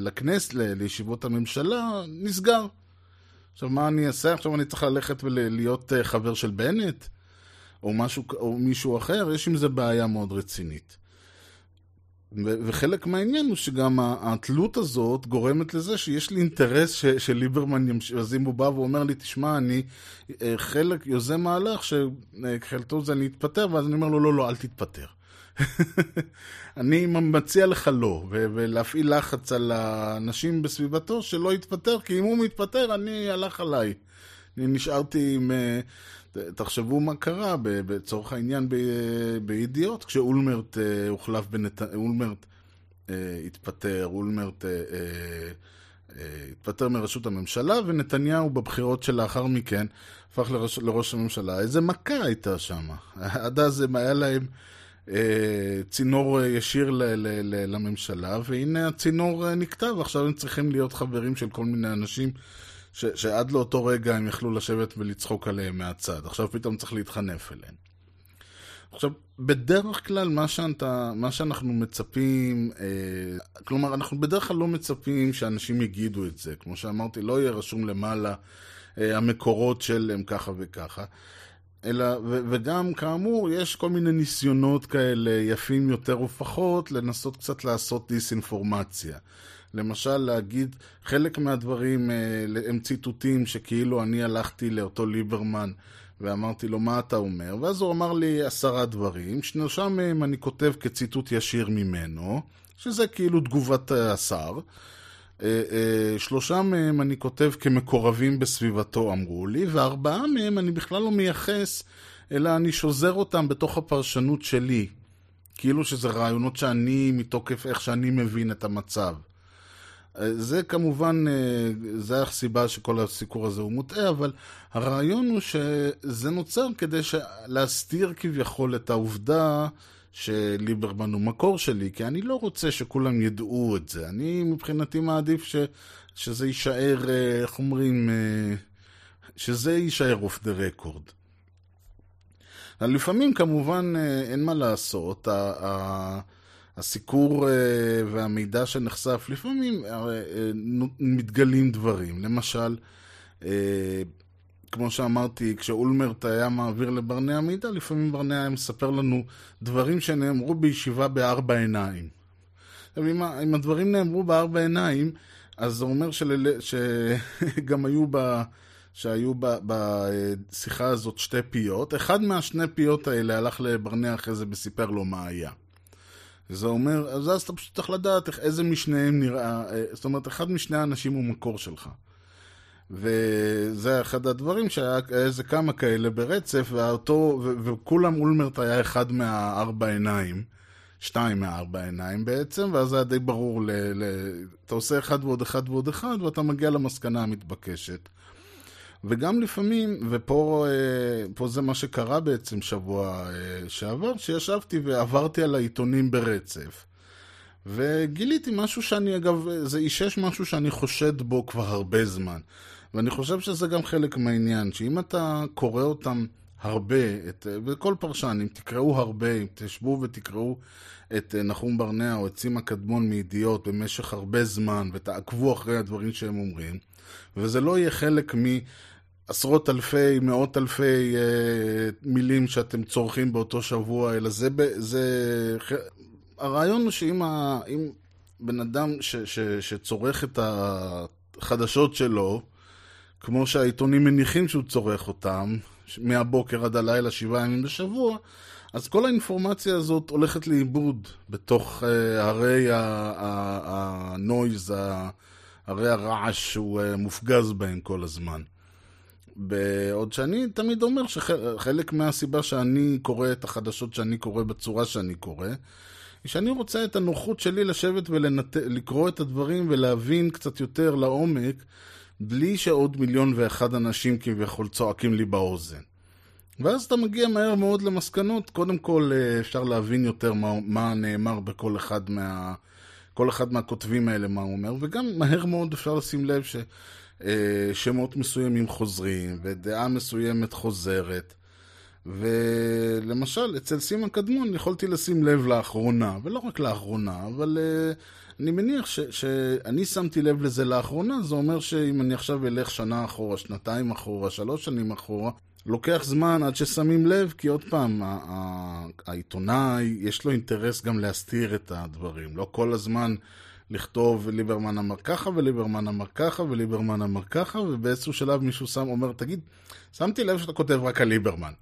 לכנסת, לישיבות הממשלה, נסגר. עכשיו, מה אני אעשה? עכשיו אני צריך ללכת ולהיות אה, חבר של בנט? או, משהו, או מישהו אחר? יש עם זה בעיה מאוד רצינית. וחלק מהעניין הוא שגם התלות הזאת גורמת לזה שיש לי אינטרס ש, שליברמן ימשיך, אז אם הוא בא ואומר לי, תשמע, אני אה, חלק, יוזם מהלך שחלקו זה אני אתפטר, ואז אני אומר לו, לא, לא, אל תתפטר. אני מציע לך לא, ולהפעיל לחץ על האנשים בסביבתו שלא יתפטר, כי אם הוא מתפטר, אני הלך עליי. אני נשארתי עם... אה, תחשבו מה קרה בצורך העניין בידיעות, כשאולמרט אה, הוחלף בנתניהו, אולמרט אה, התפטר, אולמרט התפטר מראשות הממשלה, ונתניהו בבחירות שלאחר מכן הפך לראש, לראש הממשלה. איזה מכה הייתה שם. [LAUGHS] עד אז הם היה להם... צינור ישיר ל- ל- ל- לממשלה, והנה הצינור נקטע, ועכשיו הם צריכים להיות חברים של כל מיני אנשים ש- שעד לאותו רגע הם יכלו לשבת ולצחוק עליהם מהצד. עכשיו פתאום צריך להתחנף אליהם. עכשיו, בדרך כלל מה, שאתה, מה שאנחנו מצפים, אה, כלומר, אנחנו בדרך כלל לא מצפים שאנשים יגידו את זה. כמו שאמרתי, לא יהיה רשום למעלה אה, המקורות של הם ככה וככה. אלא, ו- וגם, כאמור, יש כל מיני ניסיונות כאלה, יפים יותר ופחות, לנסות קצת לעשות דיסאינפורמציה. למשל, להגיד, חלק מהדברים אה, הם ציטוטים שכאילו אני הלכתי לאותו ליברמן ואמרתי לו, מה אתה אומר? ואז הוא אמר לי עשרה דברים, שלושה מהם אני כותב כציטוט ישיר ממנו, שזה כאילו תגובת השר. אה, אה, שלושה מהם אני כותב כמקורבים בסביבתו, אמרו לי, וארבעה מהם אני בכלל לא מייחס, אלא אני שוזר אותם בתוך הפרשנות שלי. כאילו שזה רעיונות שאני, מתוקף איך שאני מבין את המצב. זה כמובן, אה, זה הסיבה שכל הסיקור הזה הוא מוטעה, אבל הרעיון הוא שזה נוצר כדי להסתיר כביכול את העובדה שליברמן הוא מקור שלי, כי אני לא רוצה שכולם ידעו את זה. אני מבחינתי מעדיף ש, שזה יישאר, אה, איך אומרים, אה, שזה יישאר אוף דה רקורד. לפעמים כמובן אין מה לעשות, הסיקור והמידע שנחשף, לפעמים מתגלים דברים. למשל, כמו שאמרתי, כשאולמרט היה מעביר לברנע מידע, לפעמים ברנע היה מספר לנו דברים שנאמרו בישיבה בארבע עיניים. אם, אם הדברים נאמרו בארבע עיניים, אז זה אומר של, שגם [LAUGHS] היו ב... שהיו בשיחה הזאת שתי פיות. אחד מהשני פיות האלה הלך לברנע אחרי זה וסיפר לו מה היה. זה אומר, אז אתה פשוט צריך לדעת איך, איזה משניהם נראה, אה, זאת אומרת, אחד משני האנשים הוא מקור שלך. וזה אחד הדברים שהיה איזה כמה כאלה ברצף, ואותו, ו- וכולם אולמרט היה אחד מהארבע עיניים שתיים מארבע עיניים בעצם, ואז היה די ברור, ל, ל, אתה עושה אחד ועוד אחד ועוד אחד, ואתה מגיע למסקנה המתבקשת. וגם לפעמים, ופה אה, זה מה שקרה בעצם שבוע אה, שעבר, שישבתי ועברתי על העיתונים ברצף. וגיליתי משהו שאני, אגב, זה אישש משהו שאני חושד בו כבר הרבה זמן. ואני חושב שזה גם חלק מהעניין, שאם אתה קורא אותם הרבה, את, וכל פרשן, אם תקראו הרבה, אם תשבו ותקראו את נחום ברנע או את סימה קדמון מידיעות במשך הרבה זמן, ותעקבו אחרי הדברים שהם אומרים, וזה לא יהיה חלק מעשרות אלפי, מאות אלפי אה, מילים שאתם צורכים באותו שבוע, אלא זה, זה הרעיון הוא שאם ה, בן אדם ש, ש, שצורך את החדשות שלו, כמו שהעיתונים מניחים שהוא צורך אותם, מהבוקר עד הלילה, שבעה ימים בשבוע, אז כל האינפורמציה הזאת הולכת לאיבוד בתוך uh, הרי הנויז, הרי הרעש שהוא uh, מופגז בהם כל הזמן. בעוד שאני תמיד אומר שחלק מהסיבה שאני קורא את החדשות שאני קורא בצורה שאני קורא, היא שאני רוצה את הנוחות שלי לשבת ולקרוא את הדברים ולהבין קצת יותר לעומק, בלי שעוד מיליון ואחד אנשים כביכול צועקים לי באוזן. ואז אתה מגיע מהר מאוד למסקנות, קודם כל אה, אפשר להבין יותר מה, מה נאמר בכל אחד מה... כל אחד מהכותבים האלה מה הוא אומר, וגם מהר מאוד אפשר לשים לב ששמות אה, מסוימים חוזרים, ודעה מסוימת חוזרת. ולמשל, אצל סימה קדמון יכולתי לשים לב לאחרונה, ולא רק לאחרונה, אבל uh, אני מניח ש, שאני שמתי לב לזה לאחרונה, זה אומר שאם אני עכשיו אלך שנה אחורה, שנתיים אחורה, שלוש שנים אחורה, לוקח זמן עד ששמים לב, כי עוד פעם, העיתונאי, יש לו אינטרס גם להסתיר את הדברים. לא כל הזמן לכתוב ליברמן אמר ככה, וליברמן אמר ככה, וליברמן אמר ככה, ובאיזשהו שלב מישהו שם, אומר, תגיד, שמתי לב שאתה כותב רק על ליברמן.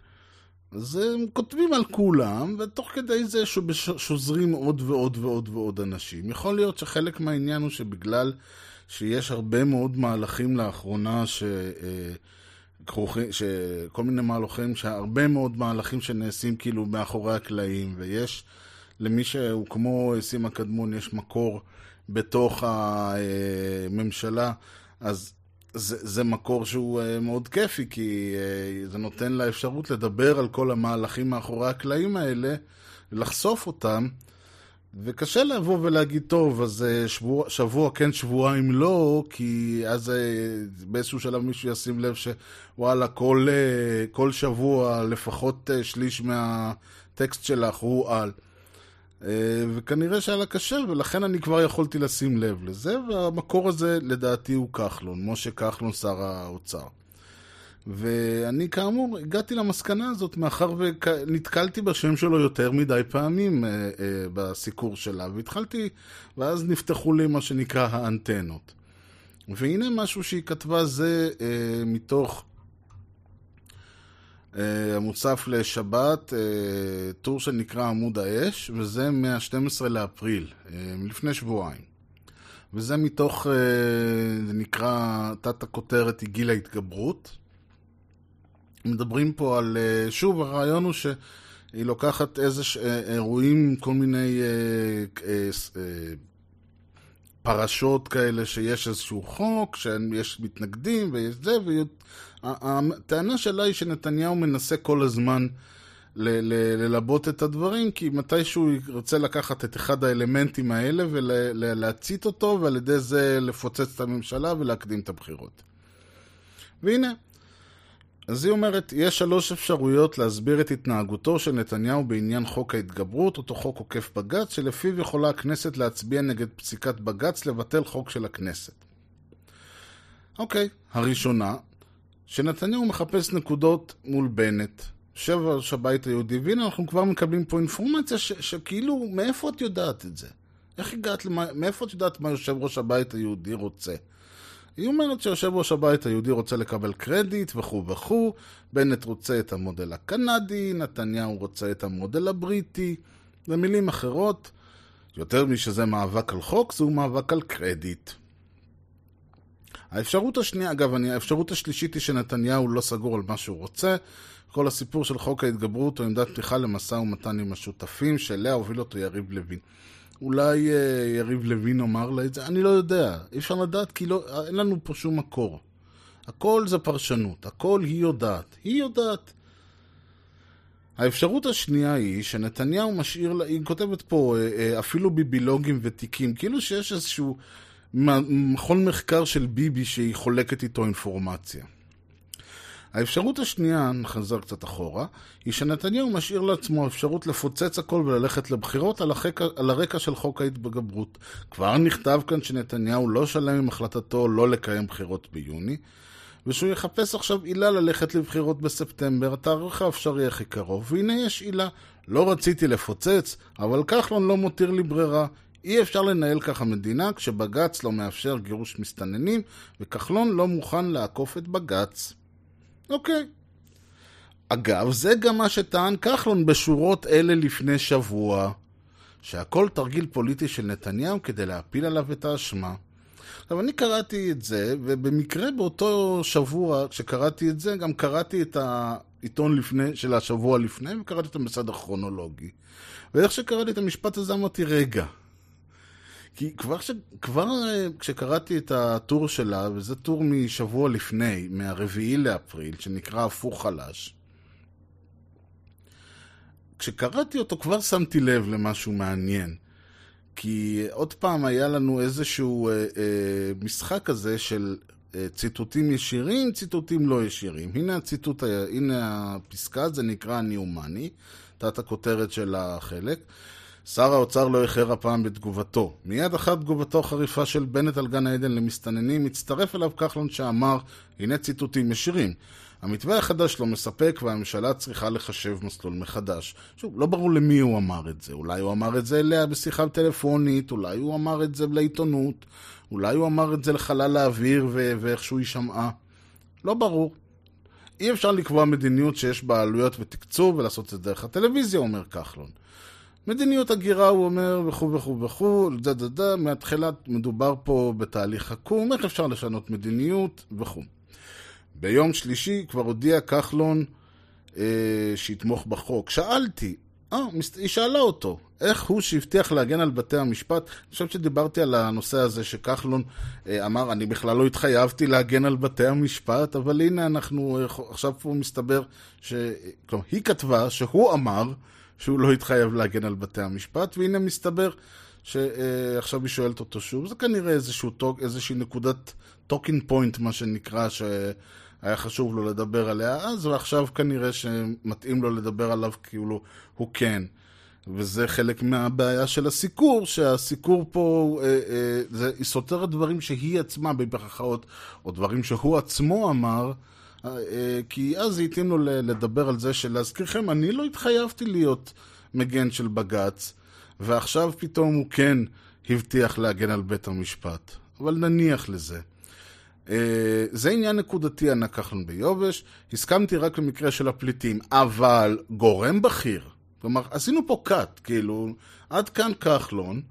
אז הם כותבים על כולם, ותוך כדי זה שוזרים עוד ועוד ועוד ועוד אנשים. יכול להיות שחלק מהעניין הוא שבגלל שיש הרבה מאוד מהלכים לאחרונה ש... אה, שכל מיני מהלכים, שהרבה מאוד מהלכים שנעשים כאילו מאחורי הקלעים, ויש למי שהוא כמו סימה קדמון, יש מקור בתוך הממשלה, אז זה, זה מקור שהוא uh, מאוד כיפי, כי uh, זה נותן לה אפשרות לדבר על כל המהלכים מאחורי הקלעים האלה, לחשוף אותם, וקשה לבוא ולהגיד, טוב, אז uh, שבוע, שבוע כן, שבועיים לא, כי אז uh, באיזשהו שלב מישהו ישים לב שוואלה, כל, uh, כל שבוע לפחות uh, שליש מהטקסט שלך הוא על. אה, וכנראה שהיה לה קשה, ולכן אני כבר יכולתי לשים לב לזה, והמקור הזה לדעתי הוא כחלון, משה כחלון שר האוצר. ואני כאמור הגעתי למסקנה הזאת מאחר ונתקלתי בשם שלו יותר מדי פעמים אה, אה, בסיקור שלה, והתחלתי, ואז נפתחו לי מה שנקרא האנטנות. והנה משהו שהיא כתבה זה אה, מתוך המוצף לשבת, אה, טור שנקרא עמוד האש, וזה מה-12 לאפריל, אה, לפני שבועיים. וזה מתוך, זה נקרא, תת הכותרת היא גיל ההתגברות. מדברים פה על, שוב, הרעיון הוא שהיא לוקחת איזה אירועים, כל מיני פרשות כאלה שיש איזשהו חוק, שיש מתנגדים ויש זה, הטענה שלה היא שנתניהו מנסה כל הזמן ל- ל- ללבות את הדברים, כי מתישהו ירצה לקחת את אחד האלמנטים האלה ולהצית ול- אותו, ועל ידי זה לפוצץ את הממשלה ולהקדים את הבחירות. והנה, אז היא אומרת, יש שלוש אפשרויות להסביר את התנהגותו של נתניהו בעניין חוק ההתגברות, אותו חוק עוקף בג"ץ, שלפיו יכולה הכנסת להצביע נגד פסיקת בג"ץ לבטל חוק של הכנסת. אוקיי, הראשונה, שנתניהו מחפש נקודות מול בנט, יושב ראש הבית היהודי, והנה אנחנו כבר מקבלים פה אינפורמציה ש, שכאילו, מאיפה את יודעת את זה? איך הגעת, למה, מאיפה את יודעת מה יושב ראש הבית היהודי רוצה? היא אומרת שיושב ראש הבית היהודי רוצה לקבל קרדיט וכו' וכו', בנט רוצה את המודל הקנדי, נתניהו רוצה את המודל הבריטי, במילים אחרות, יותר משזה מאבק על חוק, זהו מאבק על קרדיט. האפשרות השנייה, אגב, אני, האפשרות השלישית היא שנתניהו לא סגור על מה שהוא רוצה. כל הסיפור של חוק ההתגברות הוא עמדת פתיחה למשא ומתן עם השותפים, שאליה הוביל אותו יריב לוין. אולי אה, יריב לוין אמר לה את זה, אני לא יודע. אי אפשר לדעת כי לא, אין לנו פה שום מקור. הכל זה פרשנות, הכל היא יודעת. היא יודעת. האפשרות השנייה היא שנתניהו משאיר לה, היא כותבת פה אה, אה, אפילו ביבילוגים ותיקים, כאילו שיש איזשהו מכון מחקר של ביבי שהיא חולקת איתו אינפורמציה. האפשרות השנייה, נחזר קצת אחורה, היא שנתניהו משאיר לעצמו אפשרות לפוצץ הכל וללכת לבחירות על, החק... על הרקע של חוק ההתגברות. כבר נכתב כאן שנתניהו לא שלם עם החלטתו לא לקיים בחירות ביוני, ושהוא יחפש עכשיו עילה ללכת לבחירות בספטמבר, התאריך האפשרי הכי קרוב, והנה יש עילה. לא רציתי לפוצץ, אבל כחלון לא מותיר לי ברירה. אי אפשר לנהל ככה מדינה כשבג"ץ לא מאפשר גירוש מסתננים, וכחלון לא מוכן לעקוף את בג"ץ. אוקיי. אגב, זה גם מה שטען כחלון בשורות אלה לפני שבוע, שהכל תרגיל פוליטי של נתניהו כדי להפיל עליו את האשמה. עכשיו, אני קראתי את זה, ובמקרה באותו שבוע, כשקראתי את זה, גם קראתי את העיתון לפני, של השבוע לפני, וקראתי את המסד הכרונולוגי. ואיך שקראתי את המשפט הזה, אמרתי, רגע. כי כבר, ש... כבר כשקראתי את הטור שלה, וזה טור משבוע לפני, מהרביעי לאפריל, שנקרא הפוך חלש, כשקראתי אותו כבר שמתי לב למשהו מעניין. כי עוד פעם היה לנו איזשהו אה, אה, משחק כזה של אה, ציטוטים ישירים, ציטוטים לא ישירים. הנה הציטוט, הנה הפסקה, זה נקרא ניומני, תת הכותרת של החלק. שר האוצר לא איחר הפעם בתגובתו. מיד אחר תגובתו החריפה של בנט על גן העדן למסתננים, הצטרף אליו כחלון שאמר, הנה ציטוטים ישירים. המתווה החדש לא מספק והממשלה צריכה לחשב מסלול מחדש. שוב, לא ברור למי הוא אמר את זה. אולי הוא אמר את זה אליה בשיחה טלפונית, אולי הוא אמר את זה לעיתונות, אולי הוא אמר את זה לחלל האוויר ו- ואיכשהו היא שמעה. לא ברור. אי אפשר לקבוע מדיניות שיש בה עלויות ותקצוב ולעשות את זה דרך הטלוויזיה, אומר כחלון. מדיניות הגירה, הוא אומר, וכו' וכו' וכו', דה דה דה, מהתחילה מדובר פה בתהליך עקום, איך אפשר לשנות מדיניות וכו'. ביום שלישי כבר הודיע כחלון אה, שיתמוך בחוק. שאלתי, אה, היא שאלה אותו, איך הוא שהבטיח להגן על בתי המשפט? אני חושב שדיברתי על הנושא הזה שכחלון אה, אמר, אני בכלל לא התחייבתי להגן על בתי המשפט, אבל הנה אנחנו, אה, עכשיו פה מסתבר ש... כלומר, היא כתבה שהוא אמר שהוא לא התחייב להגן על בתי המשפט, והנה מסתבר שעכשיו היא שואלת אותו שוב. זה כנראה איזשהו, איזושהי נקודת talking point, מה שנקרא, שהיה חשוב לו לדבר עליה אז, ועכשיו כנראה שמתאים לו לדבר עליו כאילו הוא כן. וזה חלק מהבעיה של הסיקור, שהסיקור פה, אה, אה, זה, היא סותרת דברים שהיא עצמה, בברכאות, או דברים שהוא עצמו אמר, כי אז התאים לו לדבר על זה שלהזכירכם, אני לא התחייבתי להיות מגן של בג"ץ, ועכשיו פתאום הוא כן הבטיח להגן על בית המשפט. אבל נניח לזה. אה, זה עניין נקודתי ענה כחלון ביובש, הסכמתי רק למקרה של הפליטים, אבל גורם בכיר, כלומר, עשינו פה קאט, כאילו, עד כאן כחלון,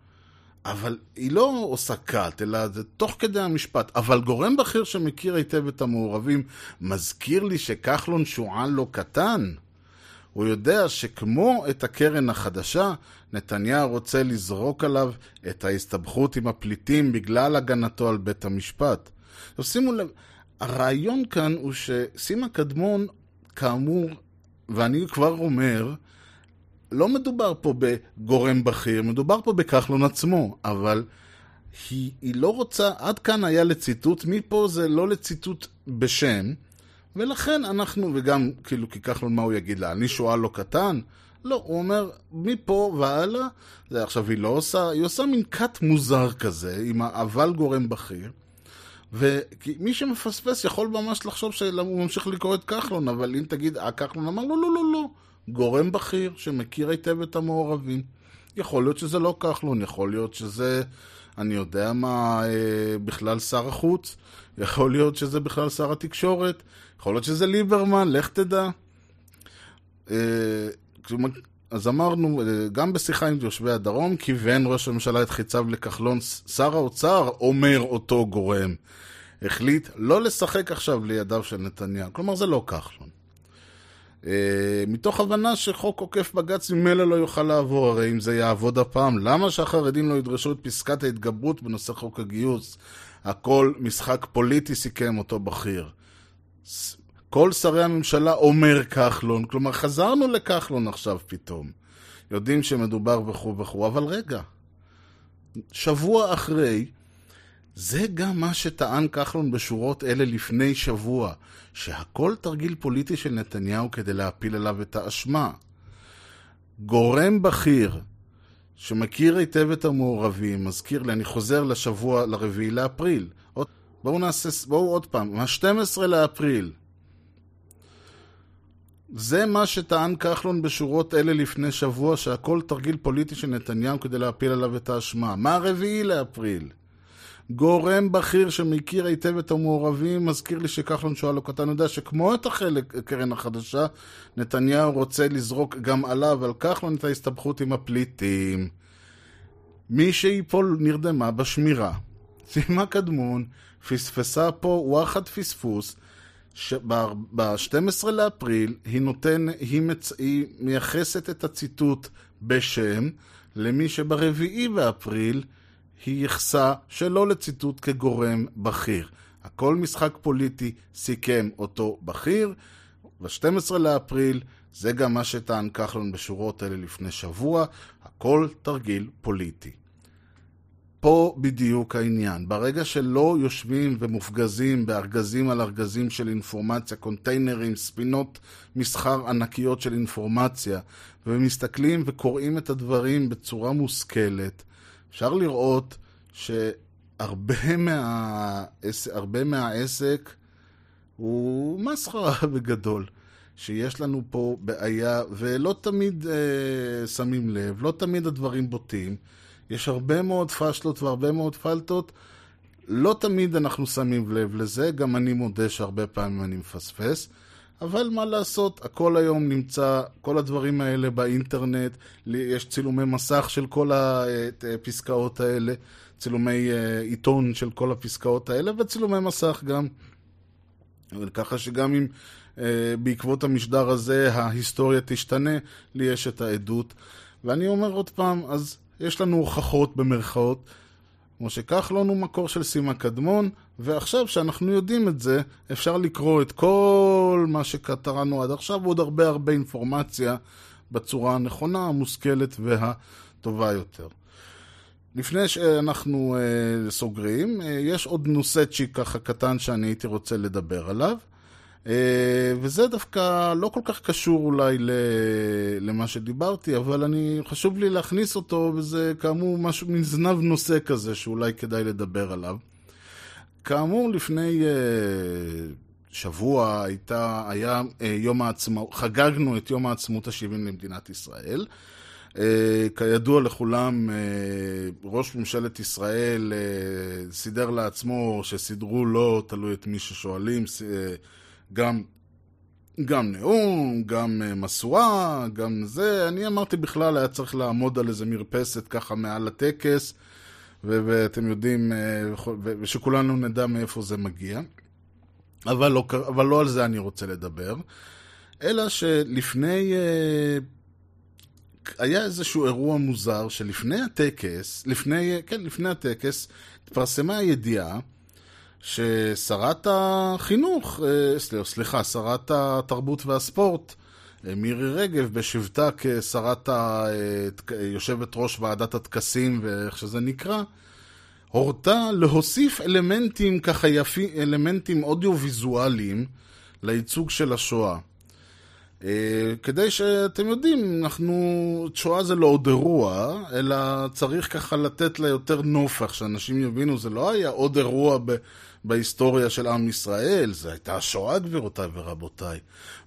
אבל היא לא עושה קאט, אלא זה תוך כדי המשפט. אבל גורם בכיר שמכיר היטב את המעורבים, מזכיר לי שכחלון שועל לא קטן. הוא יודע שכמו את הקרן החדשה, נתניהו רוצה לזרוק עליו את ההסתבכות עם הפליטים בגלל הגנתו על בית המשפט. עכשיו שימו לב, הרעיון כאן הוא שסימה קדמון, כאמור, ואני כבר אומר, לא מדובר פה בגורם בכיר, מדובר פה בכחלון עצמו, אבל היא, היא לא רוצה, עד כאן היה לציטוט, מפה זה לא לציטוט בשם, ולכן אנחנו, וגם, כאילו, כי כחלון מה הוא יגיד לה, אני שועל לא קטן? לא, הוא אומר, מפה והלאה, זה עכשיו היא לא עושה, היא עושה מין קאט מוזר כזה, עם האבל גורם בכיר. ומי שמפספס יכול ממש לחשוב שהוא ממשיך לקרוא את כחלון, אבל אם תגיד, אה, כחלון אמר, לא, לא, לא, לא. גורם בכיר שמכיר היטב את המעורבים. יכול להיות שזה לא כחלון, יכול להיות שזה, אני יודע מה, אה, בכלל שר החוץ, יכול להיות שזה בכלל שר התקשורת, יכול להיות שזה ליברמן, לך תדע. אה, אז אמרנו, אה, גם בשיחה עם יושבי הדרום, כיוון ראש הממשלה את חיציו לכחלון, שר האוצר אומר אותו גורם. החליט לא לשחק עכשיו לידיו של נתניהו. כלומר, זה לא כחלון. אה, מתוך הבנה שחוק עוקף בג"ץ ממילא לא יוכל לעבור, הרי אם זה יעבוד הפעם, למה שהחרדים לא ידרשו את פסקת ההתגברות בנושא חוק הגיוס? הכל משחק פוליטי, סיכם אותו בכיר. כל שרי הממשלה אומר כחלון, כלומר חזרנו לכחלון עכשיו פתאום. יודעים שמדובר וכו' וכו', אבל רגע, שבוע אחרי, זה גם מה שטען כחלון בשורות אלה לפני שבוע, שהכל תרגיל פוליטי של נתניהו כדי להפיל עליו את האשמה. גורם בכיר שמכיר היטב את המעורבים, מזכיר לי, אני חוזר לשבוע, לרביעי לאפריל. בואו נעשה, בואו עוד פעם, מה-12 לאפריל. זה מה שטען כחלון בשורות אלה לפני שבוע, שהכל תרגיל פוליטי של נתניהו כדי להפיל עליו את האשמה. מה הרביעי לאפריל? גורם בכיר שמכיר היטב את המעורבים, מזכיר לי שכחלון שואל לו קטן, יודע שכמו את החלק, הקרן החדשה, נתניהו רוצה לזרוק גם עליו, על כחלון את ההסתבכות עם הפליטים. מי שיפול נרדמה בשמירה. סימה קדמון פספסה פה וואחד פספוס, שב-12 לאפריל היא נותן, היא, מצ... היא מייחסת את הציטוט בשם למי שברביעי באפריל היא ייחסה שלא לציטוט כגורם בכיר. הכל משחק פוליטי, סיכם אותו בכיר. ב-12 לאפריל, זה גם מה שטען כחלון בשורות אלה לפני שבוע, הכל תרגיל פוליטי. פה בדיוק העניין. ברגע שלא יושבים ומופגזים בארגזים על ארגזים של אינפורמציה, קונטיינרים, ספינות מסחר ענקיות של אינפורמציה, ומסתכלים וקוראים את הדברים בצורה מושכלת, אפשר לראות שהרבה מה... מהעסק הוא מסחרה [LAUGHS] בגדול. שיש לנו פה בעיה, ולא תמיד אה, שמים לב, לא תמיד הדברים בוטים. יש הרבה מאוד פשלות והרבה מאוד פלטות. לא תמיד אנחנו שמים לב לזה, גם אני מודה שהרבה פעמים אני מפספס. אבל מה לעשות, הכל היום נמצא, כל הדברים האלה באינטרנט, יש צילומי מסך של כל הפסקאות האלה, צילומי אה, עיתון של כל הפסקאות האלה, וצילומי מסך גם. ככה שגם אם אה, בעקבות המשדר הזה ההיסטוריה תשתנה, לי יש את העדות. ואני אומר עוד פעם, אז יש לנו הוכחות במרכאות. משה כחלון הוא מקור של סימה קדמון, ועכשיו שאנחנו יודעים את זה, אפשר לקרוא את כל מה שקראנו עד עכשיו, ועוד הרבה הרבה אינפורמציה בצורה הנכונה, המושכלת והטובה יותר. לפני שאנחנו uh, סוגרים, uh, יש עוד נושאצ'יק ככה קטן שאני הייתי רוצה לדבר עליו. אה, וזה דווקא לא כל כך קשור אולי למה שדיברתי, אבל אני, חשוב לי להכניס אותו, וזה כאמור משהו, מין זנב נושא כזה שאולי כדאי לדבר עליו. כאמור, לפני אה, שבוע הייתה, היה אה, יום העצמאות, חגגנו את יום העצמאות ה-70 למדינת ישראל. כידוע לכולם, ראש ממשלת ישראל סידר לעצמו, שסידרו לו, תלוי את מי ששואלים, גם, גם נאום, גם אה, משואה, גם זה. אני אמרתי בכלל, היה צריך לעמוד על איזה מרפסת ככה מעל הטקס, ו- ואתם יודעים, אה, ושכולנו נדע מאיפה זה מגיע. אבל לא, אבל לא על זה אני רוצה לדבר. אלא שלפני... אה, היה איזשהו אירוע מוזר שלפני הטקס, לפני, כן, לפני הטקס, התפרסמה הידיעה ששרת החינוך, אה, סליחה, שרת התרבות והספורט, אה, מירי רגב, בשבתה כשרת ה... אה, יושבת ראש ועדת הטקסים ואיך שזה נקרא, הורתה להוסיף אלמנטים ככה יפים, אלמנטים אודיו-ויזואליים לייצוג של השואה. כדי שאתם יודעים, אנחנו, שואה זה לא עוד אירוע, אלא צריך ככה לתת לה יותר נופח, שאנשים יבינו, זה לא היה עוד אירוע ב... בהיסטוריה של עם ישראל, זו הייתה השואה גבירותיי ורבותיי.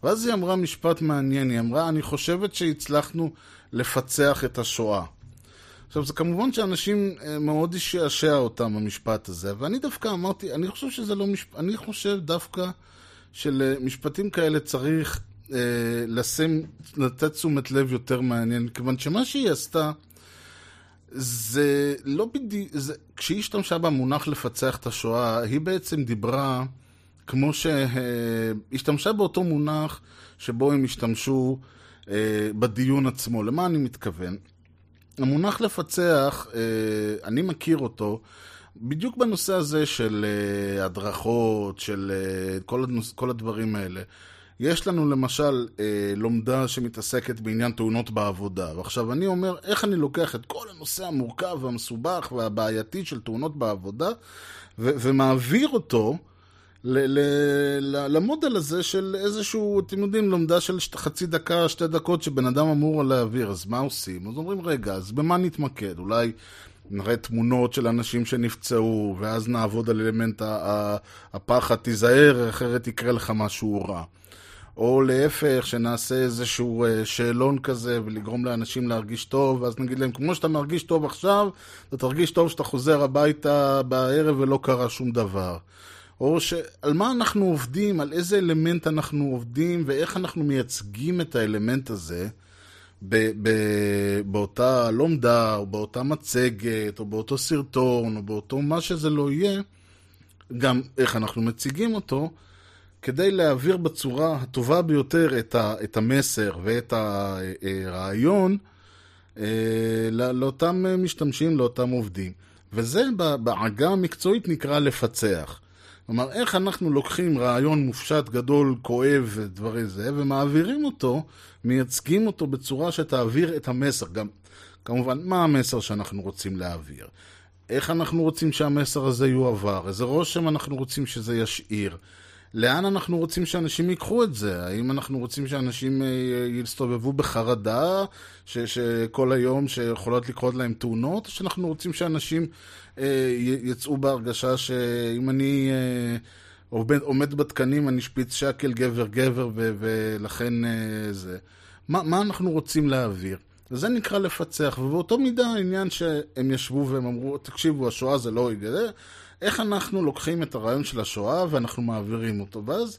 ואז היא אמרה משפט מעניין, היא אמרה, אני חושבת שהצלחנו לפצח את השואה. עכשיו, זה כמובן שאנשים אה, מאוד השעשע אותם, המשפט הזה, ואני דווקא אמרתי, אני חושב שזה לא משפט, אני חושב דווקא שלמשפטים כאלה צריך אה, לשים, לתת תשומת לב יותר מעניין, כיוון שמה שהיא עשתה, זה לא בדיוק, כשהיא השתמשה במונח לפצח את השואה, היא בעצם דיברה כמו שהשתמשה באותו מונח שבו הם השתמשו אה, בדיון עצמו. למה אני מתכוון? המונח לפצח, אה, אני מכיר אותו בדיוק בנושא הזה של אה, הדרכות, של אה, כל, הנוס, כל הדברים האלה. יש לנו למשל אה, לומדה שמתעסקת בעניין תאונות בעבודה. ועכשיו אני אומר, איך אני לוקח את כל הנושא המורכב והמסובך והבעייתי של תאונות בעבודה ו- ומעביר אותו ל- ל- למודל הזה של איזשהו, אתם יודעים, לומדה של חצי דקה, שתי דקות שבן אדם אמור להעביר, אז מה עושים? אז אומרים, רגע, אז במה נתמקד? אולי נראה תמונות של אנשים שנפצעו, ואז נעבוד על אלמנט הפחד, תיזהר, אחרת יקרה לך משהו רע. או להפך, שנעשה איזשהו אה, שאלון כזה ולגרום לאנשים להרגיש טוב, ואז נגיד להם, כמו שאתה מרגיש טוב עכשיו, אתה תרגיש טוב שאתה חוזר הביתה בערב ולא קרה שום דבר. או שעל מה אנחנו עובדים, על איזה אלמנט אנחנו עובדים, ואיך אנחנו מייצגים את האלמנט הזה ב- ב- באותה לומדה, או באותה מצגת, או באותו סרטון, או באותו מה שזה לא יהיה, גם איך אנחנו מציגים אותו, כדי להעביר בצורה הטובה ביותר את, ה- את המסר ואת הרעיון אה, לאותם משתמשים, לאותם עובדים. וזה בעגה המקצועית נקרא לפצח. כלומר, איך אנחנו לוקחים רעיון מופשט, גדול, כואב ודברי זה, ומעבירים אותו, מייצגים אותו בצורה שתעביר את המסר. גם, כמובן, מה המסר שאנחנו רוצים להעביר? איך אנחנו רוצים שהמסר הזה יועבר? איזה רושם אנחנו רוצים שזה ישאיר? לאן אנחנו רוצים שאנשים ייקחו את זה? האם אנחנו רוצים שאנשים אה, יסתובבו בחרדה ש, שכל היום שיכולות לקרות להם תאונות? או שאנחנו רוצים שאנשים אה, יצאו בהרגשה שאם אני אה, עומד, עומד בתקנים אני שפיץ שקל גבר גבר ו, ולכן אה, זה. מה, מה אנחנו רוצים להעביר? וזה נקרא לפצח, ובאותו מידה העניין שהם ישבו והם אמרו, תקשיבו, השואה זה לא יגלה, איך אנחנו לוקחים את הרעיון של השואה ואנחנו מעבירים אותו. ואז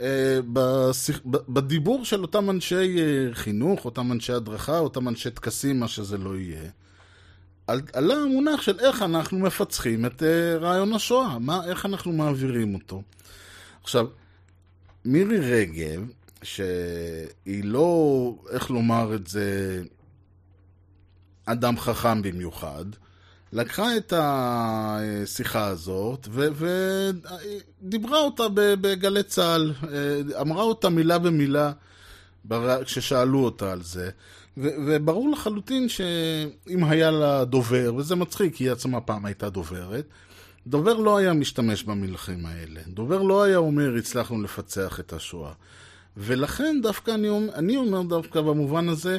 אה, בשיח, בדיבור של אותם אנשי אה, חינוך, אותם אנשי הדרכה, אותם אנשי טקסים, מה שזה לא יהיה, עלה המונח של איך אנחנו מפצחים את אה, רעיון השואה, מה, איך אנחנו מעבירים אותו. עכשיו, מירי רגב, שהיא לא, איך לומר את זה, אדם חכם במיוחד, לקחה את השיחה הזאת ודיברה אותה בגלי צה"ל, אמרה אותה מילה במילה כששאלו אותה על זה. וברור לחלוטין שאם היה לה דובר, וזה מצחיק, היא עצמה פעם הייתה דוברת, דובר לא היה משתמש במלחים האלה. דובר לא היה אומר, הצלחנו לפצח את השואה. ולכן דווקא אני, אני אומר דווקא במובן הזה,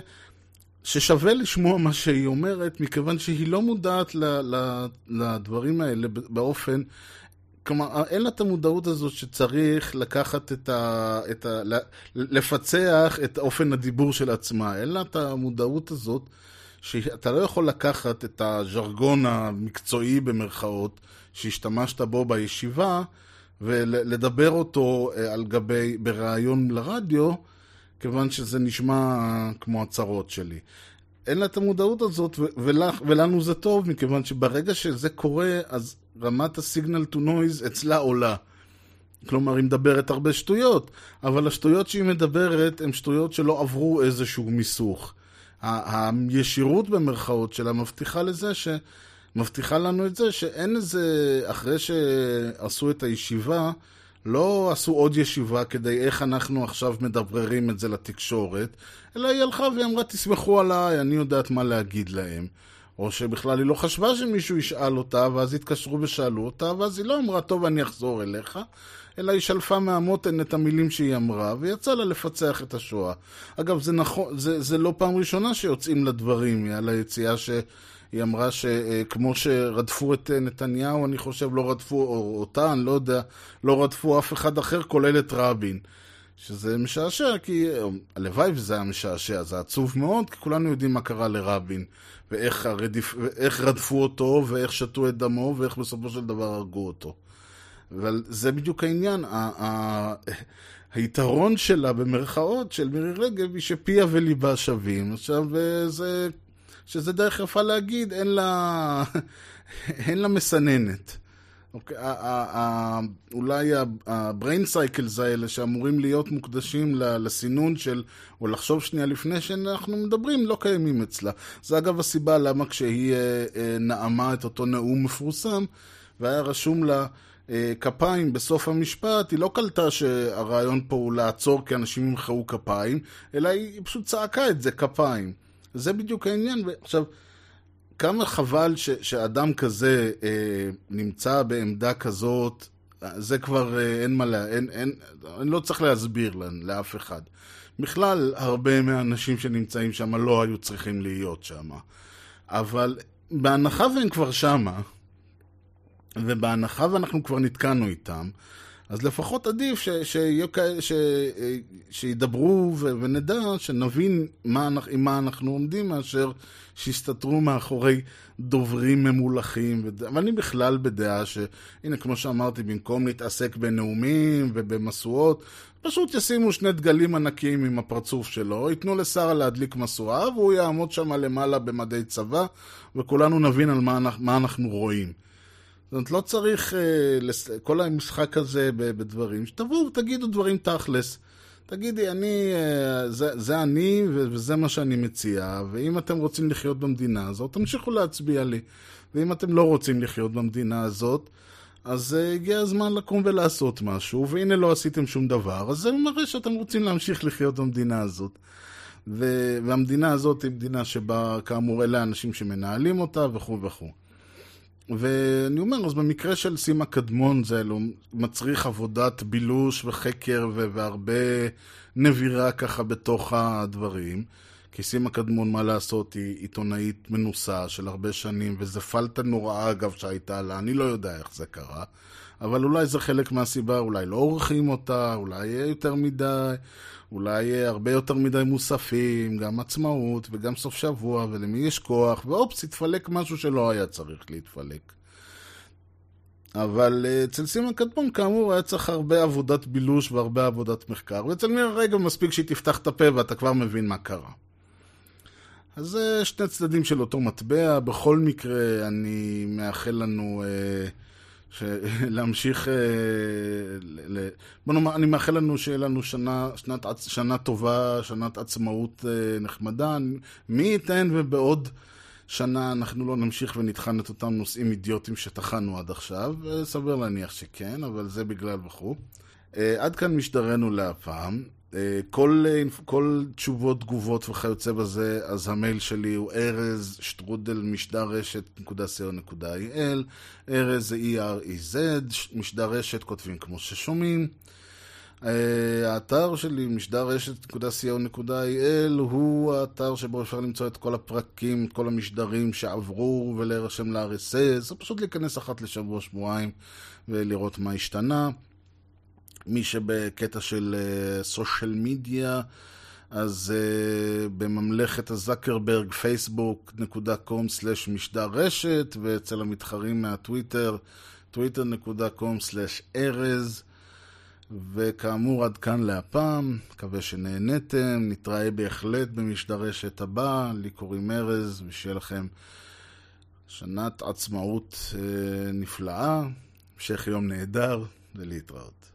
ששווה לשמוע מה שהיא אומרת, מכיוון שהיא לא מודעת ל, ל, לדברים האלה באופן... כלומר, אין לה את המודעות הזאת שצריך לקחת את ה... את ה לפצח את אופן הדיבור של עצמה. אין לה את המודעות הזאת שאתה לא יכול לקחת את הז'רגון המקצועי במרכאות שהשתמשת בו בישיבה ולדבר אותו אה, על גבי, בריאיון לרדיו, כיוון שזה נשמע כמו הצהרות שלי. אין לה את המודעות הזאת, ולך, ולנו זה טוב, מכיוון שברגע שזה קורה, אז רמת הסיגנל טו נויז אצלה עולה. כלומר, היא מדברת הרבה שטויות, אבל השטויות שהיא מדברת הן שטויות שלא עברו איזשהו מיסוך. הישירות במרכאות שלה מבטיחה לזה ש... מבטיחה לנו את זה שאין איזה, אחרי שעשו את הישיבה, לא עשו עוד ישיבה כדי איך אנחנו עכשיו מדבררים את זה לתקשורת, אלא היא הלכה והיא אמרה, תסמכו עליי, אני יודעת מה להגיד להם. או שבכלל היא לא חשבה שמישהו ישאל אותה, ואז התקשרו ושאלו אותה, ואז היא לא אמרה, טוב, אני אחזור אליך, אלא היא שלפה מהמותן את המילים שהיא אמרה, ויצא לה לפצח את השואה. אגב, זה נכון, זה, זה לא פעם ראשונה שיוצאים לדברים, על היציאה ש... היא אמרה שכמו שרדפו את נתניהו, אני חושב, לא רדפו, או אותה, אני לא יודע, לא רדפו אף אחד אחר, כולל את רבין. שזה משעשע, כי הלוואי וזה היה משעשע, זה עצוב מאוד, כי כולנו יודעים מה קרה לרבין, ואיך הרדיף, ואיך רדפו אותו, ואיך שתו את דמו, ואיך בסופו של דבר הרגו אותו. אבל זה בדיוק העניין. ה- ה- היתרון שלה, במרכאות, של מירי רגב, היא שפיה וליבה שווים. עכשיו, זה שזה דרך יפה להגיד, אין לה, [LAUGHS] אין לה מסננת. אוקיי, אולי ה-brain cycles האלה שאמורים להיות מוקדשים לסינון של, או לחשוב שנייה לפני שאנחנו מדברים, לא קיימים אצלה. זה אגב הסיבה למה כשהיא אה, אה, נאמה את אותו נאום מפורסם, והיה רשום לה אה, כפיים בסוף המשפט, היא לא קלטה שהרעיון פה הוא לעצור כי אנשים ימחאו כפיים, אלא היא פשוט צעקה את זה, כפיים. זה בדיוק העניין. עכשיו, כמה חבל ש, שאדם כזה אה, נמצא בעמדה כזאת, זה כבר אה, אין מה, לה, אין, אין, אני לא צריך להסביר לאף אחד. בכלל, הרבה מהאנשים שנמצאים שם לא היו צריכים להיות שם. אבל בהנחה והם כבר שמה, ובהנחה ואנחנו כבר נתקענו איתם, אז לפחות עדיף ש, ש, ש, ש, שידברו ו, ונדע, שנבין מה, עם מה אנחנו עומדים, מאשר שיסתתרו מאחורי דוברים ממולחים. אבל אני בכלל בדעה שהנה, כמו שאמרתי, במקום להתעסק בנאומים ובמשואות, פשוט ישימו שני דגלים ענקיים עם הפרצוף שלו, ייתנו לשרה להדליק משואה, והוא יעמוד שם למעלה במדי צבא, וכולנו נבין על מה, מה אנחנו רואים. זאת אומרת, לא צריך uh, כל המשחק הזה בדברים, שתבואו ותגידו דברים תכלס. תגידי, אני, uh, זה, זה אני וזה מה שאני מציע, ואם אתם רוצים לחיות במדינה הזאת, תמשיכו להצביע לי. ואם אתם לא רוצים לחיות במדינה הזאת, אז uh, הגיע הזמן לקום ולעשות משהו, והנה לא עשיתם שום דבר, אז זה מראה שאתם רוצים להמשיך לחיות במדינה הזאת. והמדינה הזאת היא מדינה שבה, כאמור, אלה האנשים שמנהלים אותה וכו' וכו'. ואני אומר, אז במקרה של סימה קדמון זה לא מצריך עבודת בילוש וחקר והרבה נבירה ככה בתוך הדברים. כי סימה קדמון, מה לעשות, היא עיתונאית מנוסה של הרבה שנים, וזה פלטה נוראה אגב שהייתה לה, אני לא יודע איך זה קרה. אבל אולי זה חלק מהסיבה, אולי לא עורכים אותה, אולי יותר מדי, אולי יהיה הרבה יותר מדי מוספים, גם עצמאות וגם סוף שבוע, ולמי יש כוח, ואופס, יתפלק משהו שלא היה צריך להתפלק. אבל אה, אצל סימן קדמון, כאמור, היה צריך הרבה עבודת בילוש והרבה עבודת מחקר, ואצל מירה רגב מספיק שהיא תפתח את הפה ואתה כבר מבין מה קרה. אז זה שני צדדים של אותו מטבע. בכל מקרה, אני מאחל לנו... אה, להמשיך, אה. בוא נאמר, אני מאחל לנו שיהיה לנו שנה, שנת, שנה טובה, שנת עצמאות אה, נחמדה. מי ייתן ובעוד שנה אנחנו לא נמשיך ונטחן את אותם נושאים אידיוטיים שטחנו עד עכשיו, סביר להניח שכן, אבל זה בגלל וכו'. אה, עד כאן משדרנו להפעם. אה, כל, אה, כל תשובות, תגובות וכיוצא בזה, אז המייל שלי הוא ארז שטרודל משדר רשת נקודה co il ארז זה E-R-E-Z, משדר רשת כותבים כמו ששומעים. אה, האתר שלי, משדר רשת.co.il, הוא האתר שבו אפשר למצוא את כל הפרקים, את כל המשדרים שעברו ולהירשם ל-RSS, זה פשוט להיכנס אחת לשבוע-שבועיים ולראות מה השתנה. מי שבקטע של סושיאל uh, מדיה, אז uh, בממלכת הזקרברג, facebook.com/משדר רשת, ואצל המתחרים מהטוויטר, twitter.com/ארז. וכאמור, עד כאן להפעם, מקווה שנהניתם, נתראה בהחלט במשדר רשת הבא, לי קוראים ארז, ושיהיה לכם שנת עצמאות uh, נפלאה, המשך יום נהדר, ולהתראות.